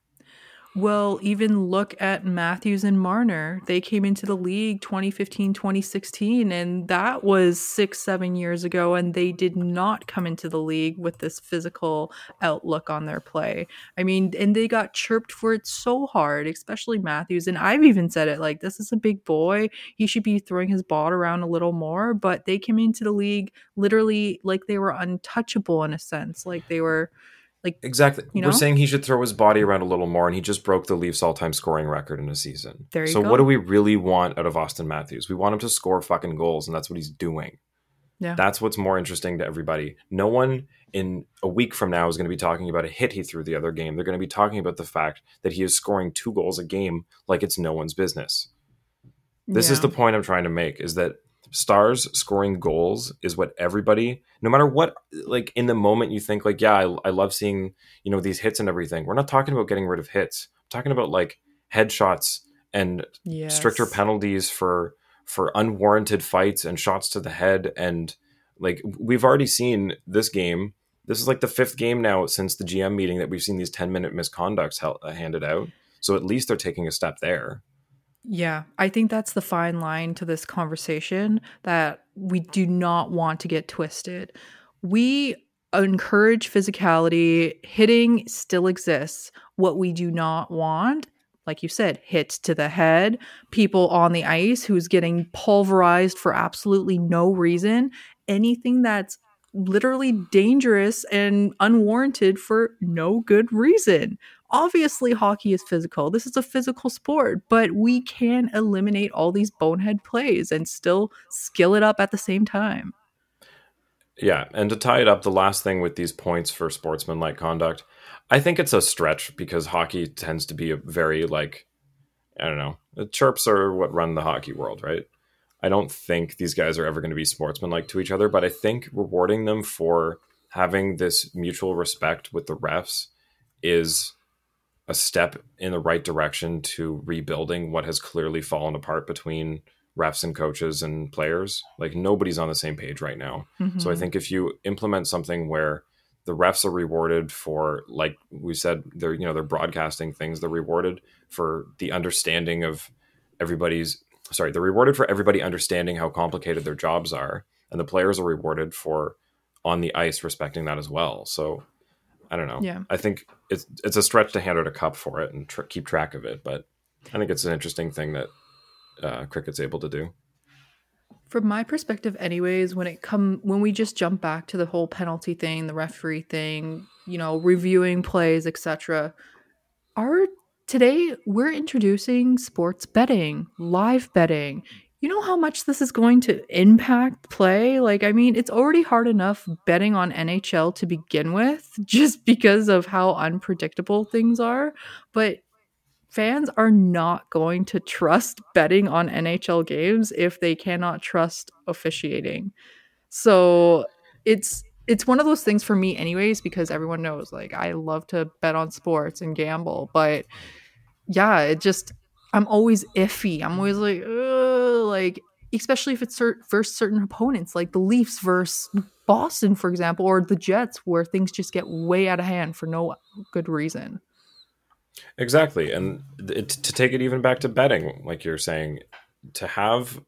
Well, even look at Matthews and Marner. They came into the league 2015, 2016, and that was six, seven years ago. And they did not come into the league with this physical outlook on their play. I mean, and they got chirped for it so hard, especially Matthews. And I've even said it like, this is a big boy. He should be throwing his ball around a little more. But they came into the league literally like they were untouchable in a sense. Like they were. Like exactly. You We're saying he should throw his body around a little more, and he just broke the Leafs all-time scoring record in a season. There you so go. what do we really want out of Auston Matthews? We want him to score fucking goals, and that's what he's doing. Yeah. That's what's more interesting to everybody. No one in a week from now is going to be talking about a hit he threw the other game. They're going to be talking about the fact that he is scoring two goals a game like it's no one's business. This is the point I'm trying to make is that stars scoring goals is what everybody no matter what like in the moment you think like yeah I, I love seeing you know these hits and everything. We're not talking about getting rid of hits. I'm talking about like headshots and stricter penalties for for unwarranted fights and shots to the head. And like we've already seen this game. This is like the fifth game now since the gm meeting that we've seen these 10 minute misconducts hel- uh, handed out. So at least they're taking a step there Yeah, I think that's the fine line to this conversation that we do not want to get twisted. We encourage physicality, hitting still exists. What we do not want, like you said, hits to the head, people on the ice who's getting pulverized for absolutely no reason, anything that's literally dangerous and unwarranted for no good reason obviously hockey is physical this is a physical sport but we can eliminate all these bonehead plays and still skill it up at the same time Yeah, and to tie it up, the last thing with these points for sportsmanlike conduct, I think it's a stretch because hockey tends to be a very like, I don't know, the chirps are what run the hockey world, right? I don't think these guys are ever going to be sportsmanlike to each other, but I think rewarding them for having this mutual respect with the refs is a step in the right direction to rebuilding what has clearly fallen apart between refs and coaches and players. Like nobody's on the same page right now. So I Mhm. think if you implement something where the refs are rewarded for, like we said, they're you know they're broadcasting things. They're rewarded for the understanding of everybody's. Sorry, they're rewarded for everybody understanding how complicated their jobs are, and the players are rewarded for on the ice respecting that as well. So I don't know. Yeah. I think it's it's a stretch to hand out a cup for it and tr- keep track of it, but I think it's an interesting thing that uh, cricket's able to do. From my perspective, anyways, when it come when we just jump back to the whole penalty thing, the referee thing, you know, reviewing plays, etc. Our today we're introducing sports betting, live betting. You know how much this is going to impact play? Like, I mean, it's already hard enough betting on NHL to begin with, [LAUGHS] just because of how unpredictable things are. But fans are not going to trust betting on NHL games if they cannot trust officiating. So it's it's one of those things for me anyways because everyone knows like I love to bet on sports and gamble, but yeah, it just I'm always iffy. I'm always like like especially if it's cert- versus certain opponents like the Leafs versus Boston for example or the Jets where things just get way out of hand for no good reason. Exactly. And it, to take it even back to betting, like you're saying, to have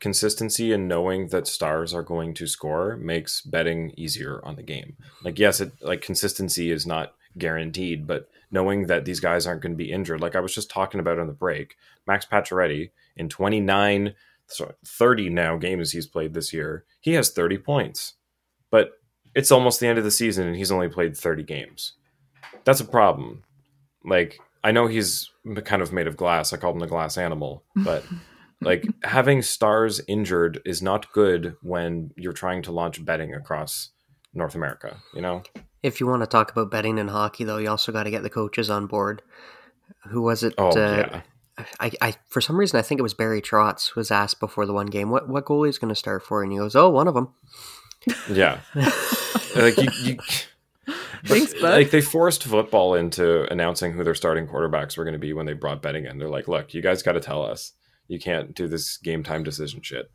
consistency and knowing that stars are going to score makes betting easier on the game. Like, yes, it like consistency is not guaranteed, but knowing that these guys aren't going to be injured, like I was just talking about on the break, Max Pacioretty in 29, sorry, 30 now games he's played this year, he has 30 points. But it's almost the end of the season and he's only played 30 games. That's a problem like I know he's kind of made of glass. I called him the glass animal, but [LAUGHS] like having stars injured is not good when you're trying to launch betting across North America, you know? If you want to talk about betting in hockey though, you also got to get the coaches on board. Who was it? Oh, uh, yeah. I, I for some reason I think it was Barry Trotz was asked before the one game what what goalie is going to start for and he goes oh one of them Yeah. [LAUGHS] like you, you Thanks, bud. like they forced football into announcing who their starting quarterbacks were going to be when they brought betting in. They're like, look, you guys got to tell us. You can't do this game time decision shit.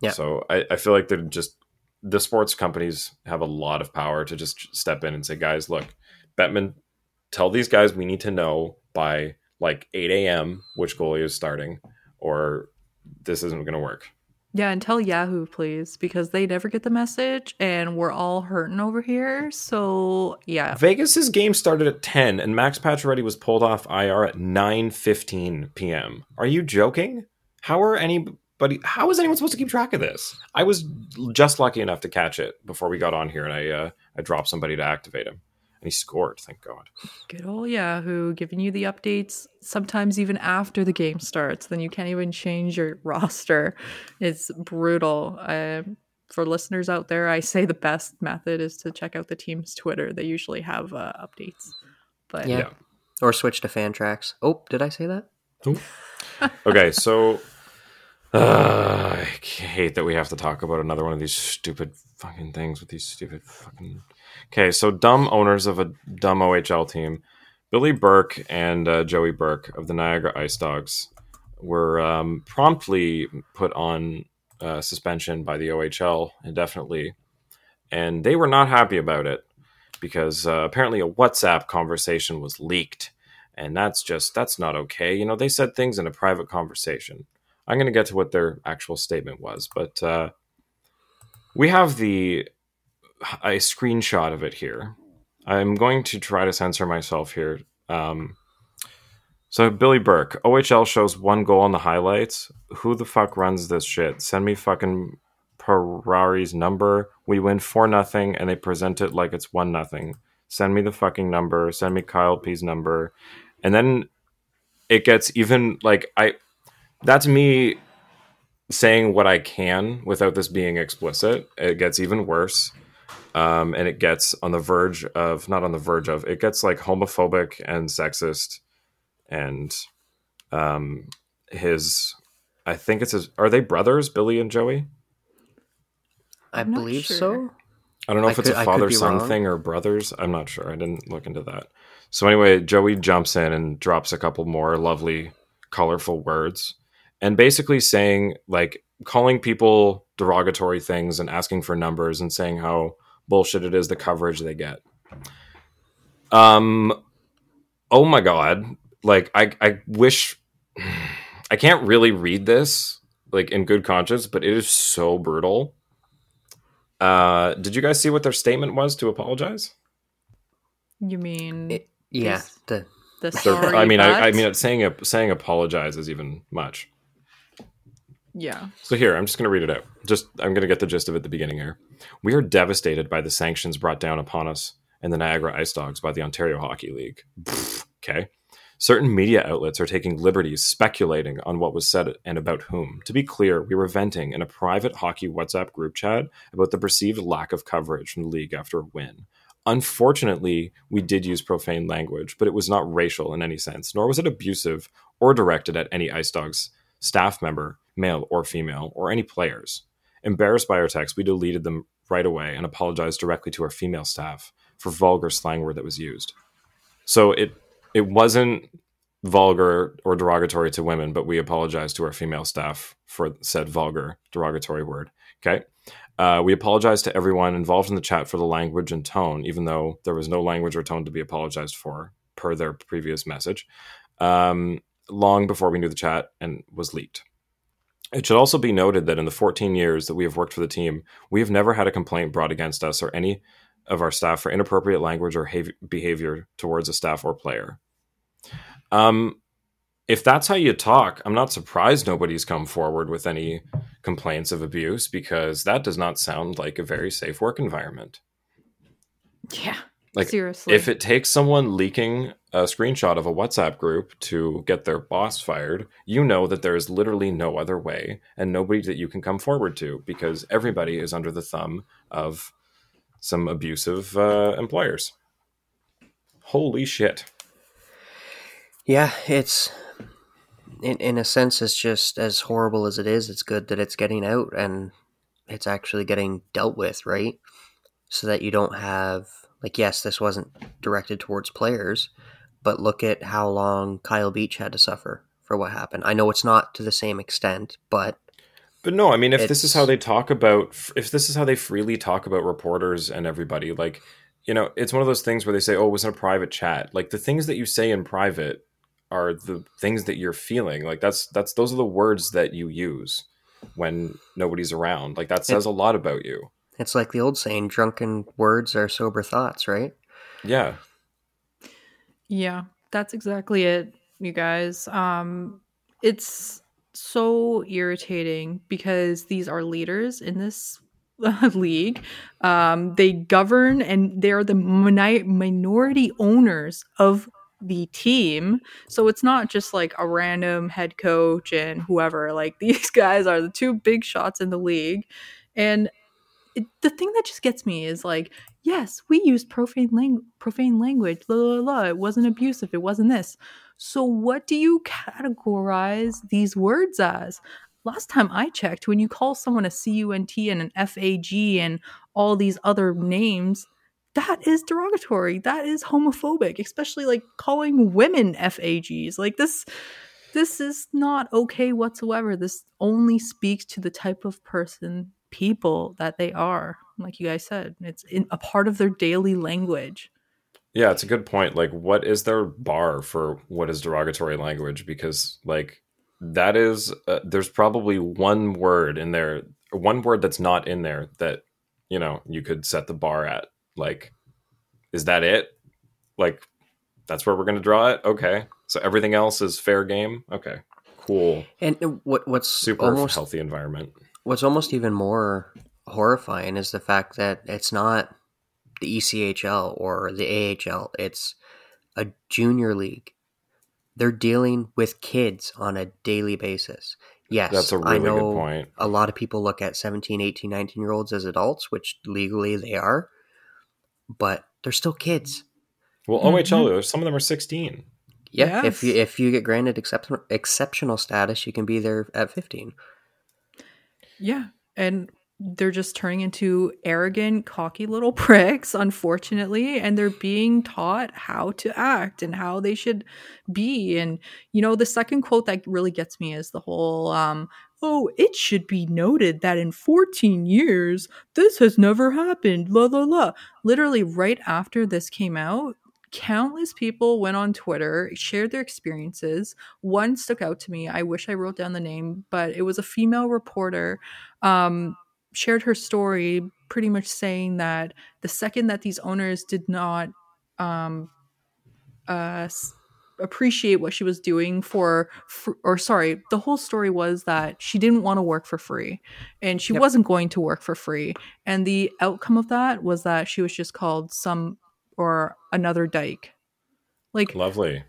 Yeah. So I, I feel like they're just the sports companies have a lot of power to just step in and say, guys, look, Bettman, tell these guys we need to know by like 8 a.m. which goalie is starting, or this isn't going to work. Yeah, and tell Yahoo, please, because they never get the message and we're all hurting over here. So, yeah. Vegas's game started at 10 and Max Pacioretty was pulled off IR at 9:15 p.m. Are you joking? How are anybody how is anyone supposed to keep track of this? I was just lucky enough to catch it before we got on here and I uh, I dropped somebody to activate him. And he scored, thank God. Good old Yahoo giving you the updates sometimes even after the game starts. Then you can't even change your [LAUGHS] roster. It's brutal. Um, for listeners out there, I say the best method is to check out the team's Twitter. They usually have uh, updates. But yeah. Yeah. or switch to Fantrax oh did I say that [LAUGHS] Okay, so uh, I hate that we have to talk about another one of these stupid fucking things with these stupid fucking. Okay, so dumb owners of a dumb OHL team, Billy Burke and uh, Joey Burke of the Niagara Ice Dogs, were um, promptly put on uh, suspension by the OHL indefinitely, and they were not happy about it because uh, apparently a WhatsApp conversation was leaked, and that's just that's not okay. You know, they said things in a private conversation. I'm going to get to what their actual statement was, but uh, we have the a screenshot of it here. I'm going to try to censor myself here. Um, so Billy Burke, OHL shows one goal on the highlights. Who the fuck runs this shit? Send me fucking Ferrari's number. We win four nothing, and they present it like it's one nothing. Send me the fucking number. Send me Kyle P's number, and then it gets even like I. That's me saying what I can without this being explicit. It gets even worse. Um, and it gets on the verge of not on the verge of it gets like homophobic and sexist and um his i think it's his are they brothers billy and joey I I'm believe sure. so i don't know I if it's could- I a could father son wrong. thing or brothers i'm not sure i didn't look into that so anyway joey jumps in and drops a couple more lovely colorful words and basically saying like calling people derogatory things and asking for numbers and saying how bullshit it is the coverage they get um oh my god like i i wish [SIGHS] i can't really read this like in good conscience but it is so brutal uh did you guys see what their statement was to apologize you mean It- yeah Yes. the the sorry i mean I, I but? mean saying saying apologize is even much Yeah. So here, I'm just going to read it out. Just I'm going to get the gist of it at the beginning here. We are devastated by the sanctions brought down upon us and the Niagara Ice Dogs by the Ontario Hockey League. [LAUGHS] okay. Certain media outlets are taking liberties speculating on what was said and about whom. To be clear, we were venting in a private hockey WhatsApp group chat about the perceived lack of coverage from the league after a win. Unfortunately, we did use profane language, but it was not racial in any sense, nor was it abusive or directed at any Ice Dogs staff member, male or female, or any players. Embarrassed by our text, we deleted them right away and apologized directly to our female staff for vulgar slang word that was used. So it it wasn't vulgar or derogatory to women, but we apologize to our female staff for said vulgar derogatory word. Okay. Uh, we apologize to everyone involved in the chat for the language and tone, even though there was no language or tone to be apologized for per their previous message, um, long before we knew the chat and was leaked. It should also be noted that in the 14 years that we have worked for the team, we have never had a complaint brought against us or any of our staff for inappropriate language or behavior towards a staff or player. Um, if that's how you talk, I'm not surprised nobody's come forward with any complaints of abuse because that does not sound like a very safe work environment. Yeah. Like seriously. If it takes someone leaking a screenshot of a WhatsApp group to get their boss fired, you know that there is literally no other way and nobody that you can come forward to because everybody is under the thumb of some abusive uh, employers. Holy shit. Yeah, it's in in a sense it's just as horrible as it is, it's good that it's getting out and it's actually getting dealt with, right? So that you don't have like yes, this wasn't directed towards players, but look at how long Kyle Beach had to suffer for what happened. I know it's not to the same extent, but but no, I mean, if this is how they talk about, if this is how they freely talk about reporters and everybody, like, you know, it's one of those things where they say, "Oh, it was in a private chat." Like the things that you say in private are the things that you're feeling. Like that's that's those are the words that you use when nobody's around. Like that says it, a lot about you. It's like the old saying, drunken words are sober thoughts, right? Yeah. Yeah, that's exactly it, you guys. Um it's so irritating because these are leaders in this [LAUGHS] league. Um, they govern and they're the minority owners of the team. So it's not just like a random head coach and whoever. Like [LAUGHS] these guys are the two big shots in the league. And it, the thing that just gets me is like, yes, we used profane, lang- profane language. La, la, la. It wasn't abusive. It wasn't this. So what do you categorize these words as? Last time I checked, when you call someone a CUNT and an FAG and all these other names, that is derogatory. That is homophobic, especially like calling women FAGs. Like this this is not okay whatsoever. This only speaks to the type of person, people that they are. Like you guys said, it's in, a part of their daily language. Yeah, it's a good point. Like, what is their bar for what is derogatory language? Because, like, that is, uh, there's probably one word in there, one word that's not in there that, you know, you could set the bar at like, is that it? Like, that's where we're going to draw it. Okay. So everything else is fair game. Okay. Cool. And what what's super almost, healthy environment. What's almost even more horrifying is the fact that it's not the ECHL or the AHL. It's a junior league. They're dealing with kids on a daily basis. Yes, that's a really good point. A lot of people look at 17, 18, 19 year olds as adults, which legally they are but they're still kids. Well, OHL, mm-hmm. some of them are 16. Yeah, yes. if you if you get granted exceptional exceptional status, you can be there at 15. Yeah, and they're just turning into arrogant, cocky little [LAUGHS] pricks, unfortunately, and they're being taught how to act and how they should be. And you know, the second quote that really gets me is the whole um, Oh, it should be noted that in 14 years, this has never happened. La la la. Literally, right after this came out, countless people went on Twitter, shared their experiences. One stuck out to me. I wish I wrote down the name, but it was a female reporter. Um, shared her story, pretty much saying that the second that these owners did not um, uh, appreciate what she was doing for, for or sorry the whole story was that she didn't want to work for free and she Yep. wasn't going to work for free and the outcome of that was that she was just called some or another dyke. Like Lovely.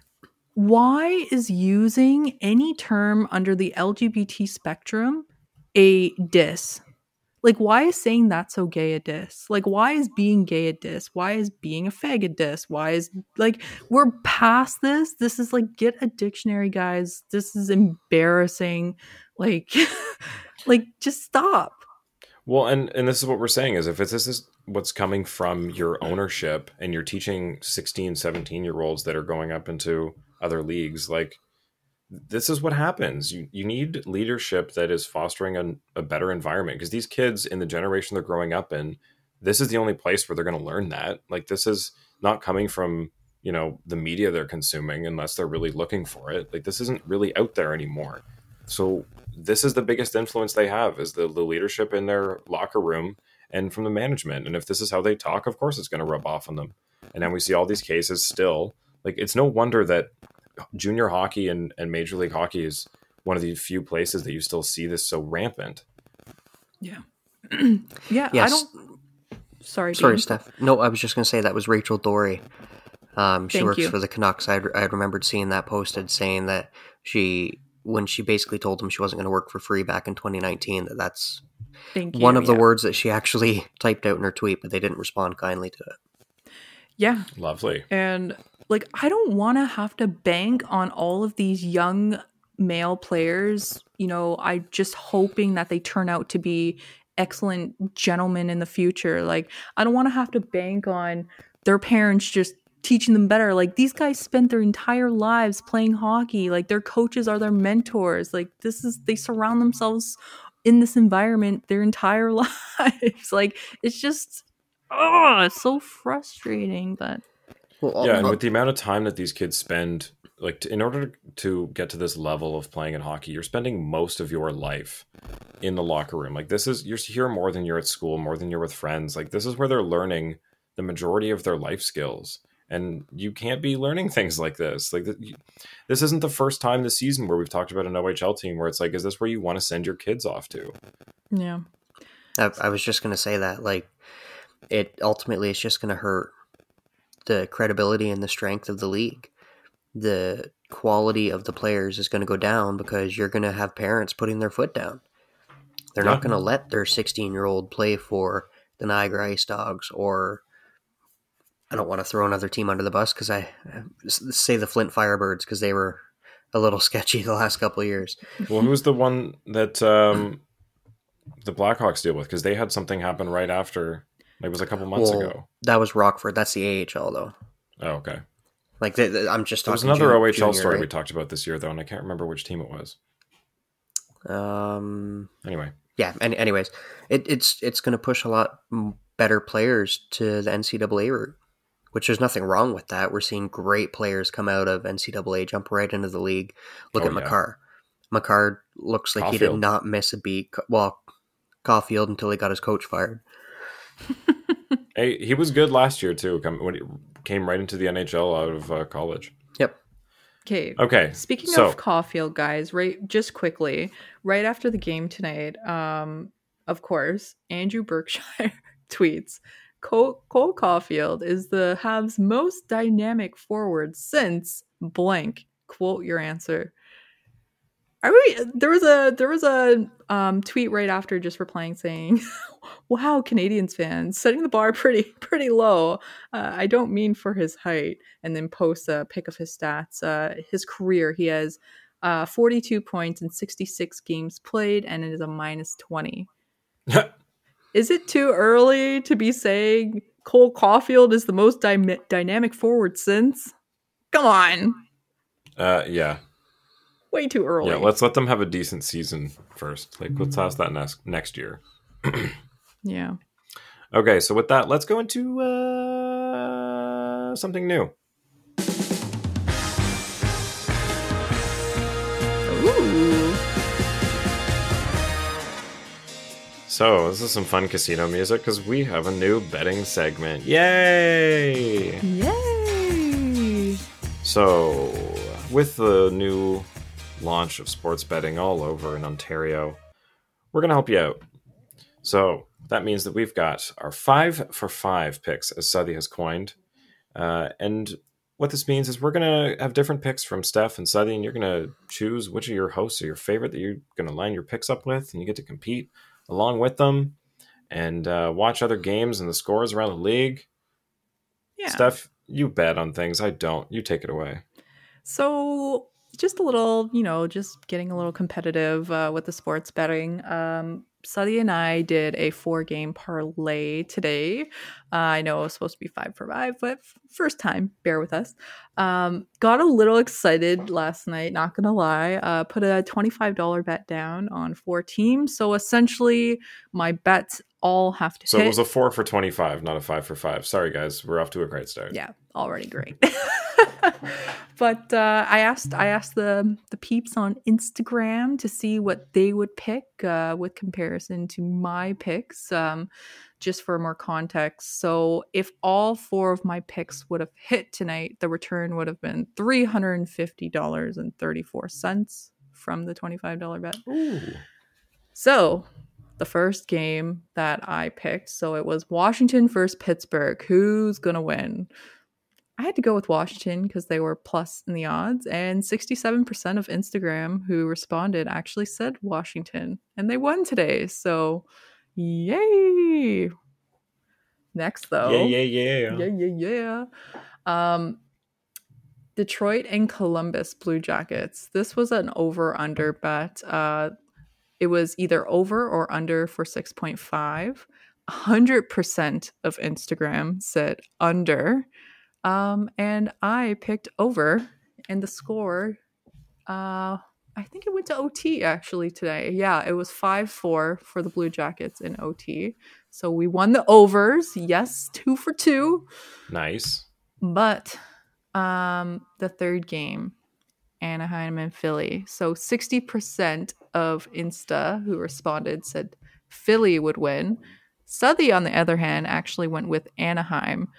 why is using any term under the lgbt spectrum a diss like why is saying that's so gay a diss like why is being gay a diss why is being a fag a diss why is like we're past this. This is like get a dictionary guys. This is embarrassing. Like [LAUGHS] like just stop Well, and and this is what we're saying is if it's, this is what's coming from your ownership and you're teaching 16, 17 year olds that are going up into other leagues, like this is what happens. You you need leadership that is fostering a, a better environment because these kids in the generation they're growing up in, this is the only place where they're going to learn that. Like this is not coming from you know the media they're consuming unless they're really looking for it. Like this isn't really out there anymore. So this is the biggest influence they have is the, the leadership in their locker room and from the management. And if this is how they talk, of course it's going to rub off on them. And then we see all these cases still. Like it's no wonder that junior hockey and, and major league hockey is one of the few places that you still see this so rampant. yeah [CLEARS THROAT] yeah i don't sorry Sorry, Dean. Steph. No, I was just going to say that was Rachel Doerrie. Um, she Thank works you. for the Canucks. I I remembered seeing that posted saying that she when she basically told them she wasn't going to work for free back in 2019 that that's thank you one of the words that she actually [LAUGHS] typed out in her tweet, but they didn't respond kindly to it. yeah Lovely. And like, I don't want to have to bank on all of these young male players. You know, I just hoping that they turn out to be excellent gentlemen in the future. Like, I don't want to have to bank on their parents just teaching them better. Like, these guys spent their entire lives playing hockey. Like, their coaches are their mentors. Like, this is, they surround themselves in this environment their entire [LAUGHS] lives. like, it's just, oh, it's so frustrating. But Well, Yeah, and with the amount of time that these kids spend, like to, in order to get to this level of playing in hockey, you're spending most of your life in the locker room. Like this is you're here more than you're at school, more than you're with friends. Like this is where they're learning the majority of their life skills, and you can't be learning things like this. Like this isn't the first time this season where we've talked about an OHL team where it's like, is this where you want to send your kids off to? yeah. I, I was just going to say that like it ultimately it's just going to hurt the credibility and the strength of the league. The quality of the players is going to go down because you're going to have parents putting their foot down. They're Yeah. not going to let their 16 year old play for the Niagara Ice Dogs or I don't want to throw another team under the bus because I say the Flint Firebirds because they were a little [LAUGHS] sketchy the last couple of years. Well, who's the one that um, the Blackhawks deal with? Because they had something happen right after. It was a couple months Well, ago. That was Rockford. That's the AHL though. Oh, okay. Like the, the- I'm just There was another jun- OHL junior, story right? we talked about this year, though, and I can't remember which team it was. Um. Anyway, Yeah. And anyways, it, it's it's going to push a lot better players to the NCAA route, which there's nothing wrong with that. We're seeing great players come out of NCAA, jump right into the league. Look Oh, at yeah. Makar. Makar looks like he did not miss a beat. Well, Caufield until he got his coach fired. [LAUGHS] hey, he was good last year too. Come when he came right into the NHL out of uh, college. Yep. Okay. Okay, Speaking so of Caufield, guys, right? Just quickly, right after the game tonight, um, of course, Andrew Berkshire [LAUGHS] tweets: Cole, Cole Caufield is the Habs' most dynamic forward since blank. Quote your answer. Are we? There was a there was a um, tweet right after just replying saying, [LAUGHS] "Wow, Canadiens fans setting the bar [LAUGHS] pretty pretty low." Uh, I don't mean for his height, and then posts a pic of his stats. Uh, his career, he has uh, 42 points in 66 games played, and it is a minus 20. [LAUGHS] Is it too early to be saying Cole Caufield is the most dy- dynamic forward since? Come on, uh, yeah, way too early. yeah. Let's let them have a decent season first. Like, let's ask that next next year. [CLEARS THROAT] yeah. Okay, so with that, let's go into uh, something new. Ooh. So this is some fun casino music because we have a new betting segment. Yay! Yay! So with the new launch of sports betting all over in Ontario, we're going to help you out. So that means that we've got our five for five picks, as Southey has coined. Uh, and what this means is we're going to have different picks from Steph and Southey, and you're going to choose which of your hosts are your favorite that you're going to line your picks up with, and you get to compete along with them and uh, watch other games and the scores around the league. Yeah. Steph, you bet on things. I don't. You take it away. So just a little, you know, just getting a little competitive uh, with the sports betting. Um, Southey and I did a four game parlay today. Uh, I know it was supposed to be five for five, but first time, bear with us. Um, got a little excited last night, not gonna lie. Uh, put a $25 bet down on four teams. So essentially, my bets all have to So hit. it was a four for 25, not a five for five. Sorry, guys. We're off to a great start. yeah already great [LAUGHS] but uh, i asked i asked the the peeps on instagram to see what they would pick uh, with comparison to my picks um, just for more context so if all four of my picks would have hit tonight the return would have been $350.34 from the $25 bet Ooh. so, the first game that I picked, so it was Washington versus Pittsburgh. Who's going to win? I had to go with Washington because they were plus in the odds, and 67% of Instagram who responded actually said Washington, and they won today. So, yay! Next, though, Yeah, yeah, yeah. yeah, yeah, yeah. Um, Detroit and Columbus Blue Jackets. This was an over under bet. Uh, it was either over or under for 6.5. 100% of Instagram said under. Um, and I picked over, and the score, uh, I think it went to OT actually today. Yeah, it was 5 4 for the Blue Jackets in OT. So we won the overs. Yes, two for two. Nice. But um, the third game, Anaheim and Philly. So 60% of Insta who responded said Philly would win. Southey, on the other hand, actually went with Anaheim.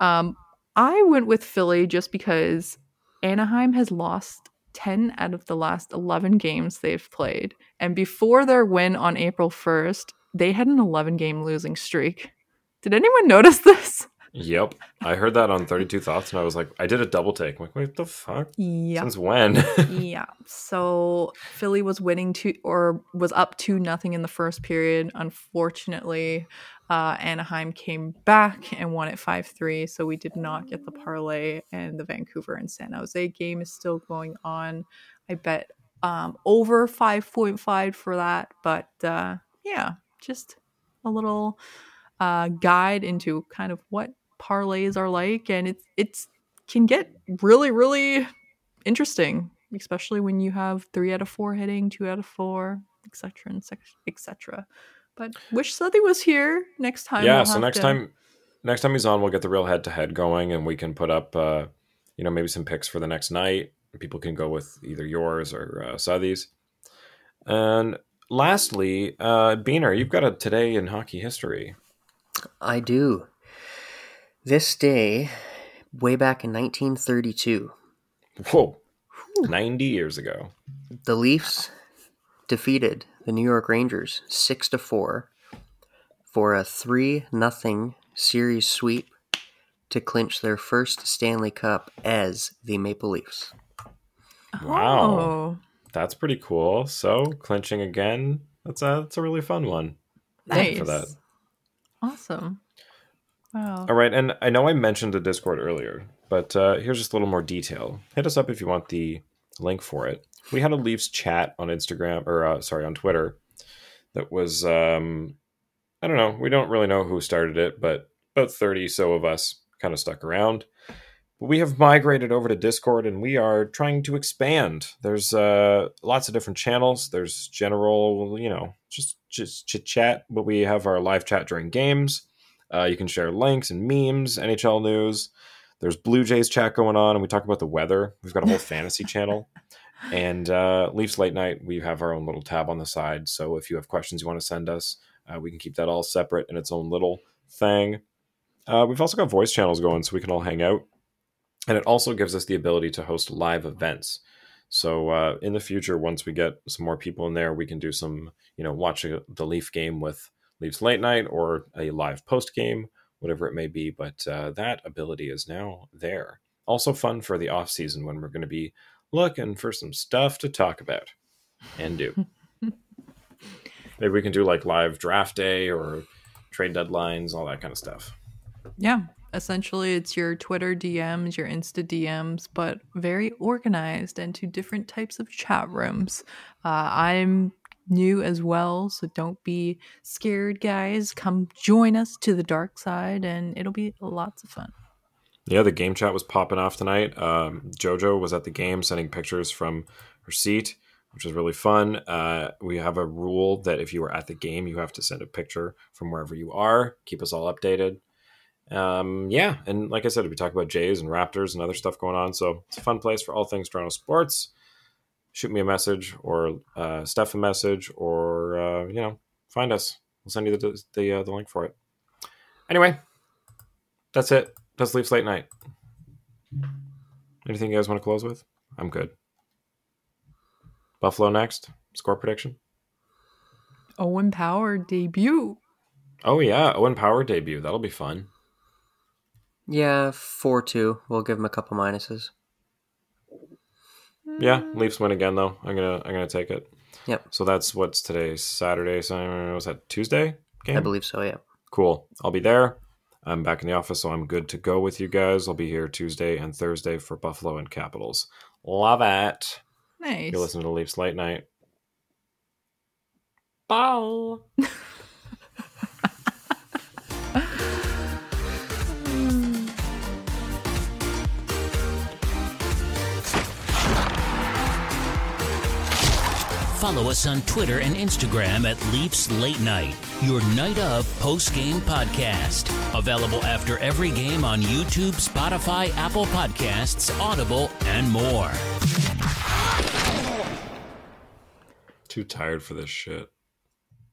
Um, I went with Philly just because Anaheim has lost 10 out of the last 11 games they've played. And before their win on April 1st, they had an 11 game losing streak. Did anyone notice this? Yep. I heard that on 32 Thoughts and I was like, I did a double take. I'm like, wait, the fuck? Yeah. Since when? [LAUGHS] yeah. So Philly was winning two or was up two nothing in the first period. Unfortunately, uh, Anaheim came back and won at five three. So we did not get the parlay, and the Vancouver and San Jose game is still going on. I bet um, over five point five for that, but uh, yeah, just a little uh, guide into kind of what parlays are like, and it's it's can get really really interesting, especially when you have three out of four hitting, two out of four, etc. and etc. But wish Southey was here next time. yeah, we'll so next to- time next time he's on, we'll get the real head to head going and we can put up uh, you know, maybe some picks for the next night. People can go with either yours or uh, Southey's. And lastly, uh, Beaner, you've got a today in hockey history. I do. This day, way back in 1932, Whoa. 90 years ago. the Leafs defeated the New York Rangers 6 to 4 for a 3 nothing series sweep to clinch their first Stanley Cup as the Maple Leafs. Wow. Oh, That's pretty cool. So, clinching again. That's a, that's a really fun one. nice. for that. Awesome. Wow. All right, and I know I mentioned the Discord earlier, but uh, here's just a little more detail. Hit us up if you want the link for it. We had a Leafs chat on Instagram, or uh, sorry, on Twitter. That was, um, I don't know. We don't really know who started it, but about thirty so of us kind of stuck around. But we have migrated over to Discord, and we are trying to expand. There's uh, lots of different channels. There's general, you know, just just chit chat, but we have our live chat during games. Uh, you can share links and memes, NHL news. There's Blue Jays chat going on, and we talk about the weather. We've got a whole [LAUGHS] fantasy channel. And uh, Leafs Late Night, we have our own little tab on the side. So if you have questions you want to send us, uh, we can keep that all separate in its own little thing. Uh, we've also got voice channels going, so we can all hang out. and it also gives us the ability to host live events. So uh, in the future, once we get some more people in there, we can do some, you know, watch a, the Leaf game with Leafs late night or a live post game, whatever it may be. But uh, that ability is now there. Also fun for the off season when we're going to be looking for some stuff to talk about and do. [LAUGHS] Maybe we can do like live draft day or trade deadlines, all that kind of stuff. Yeah. Essentially, it's your Twitter DMs, your Insta DMs, but very organized into different types of chat rooms. Uh, I'm new as well, so don't be scared, guys. Come join us to the dark side, and it'll be lots of fun. Yeah, the game chat was popping off tonight. Um, JoJo was at the game sending pictures from her seat, which was really fun. Uh, we have a rule that if you are at the game, you have to send a picture from wherever you are. Keep us all updated. Um, yeah, and like I said, we talk about Jays and Raptors and other stuff going on. So it's a fun place for all things Toronto sports. Shoot me a message or uh, Steph a message or uh, you know find us. We'll send you the the, uh, the link for it. Anyway, that's it. That's Leafs late night. Anything you guys want to close with? I'm good. Buffalo next. Score prediction. Owen Power debut. Oh yeah, Owen Power debut. That'll be fun. Yeah, four two. We'll give him a couple minuses. Yeah, Leafs win again though. I'm gonna I'm gonna take it. Yep, So that's what's today, Saturday. So was that Tuesday game? I believe so. Yeah. Cool. I'll be there. I'm back in the office, so I'm good to go with you guys. I'll be here Tuesday and Thursday for Buffalo and Capitals. Love it. Nice. You're listening to Leafs Late Night. Bye. [LAUGHS] Follow us on Twitter and Instagram at Leafs Late Night, your night of post game podcast. Available after every game on YouTube, Spotify, Apple Podcasts, Audible, and more. Too tired for this shit.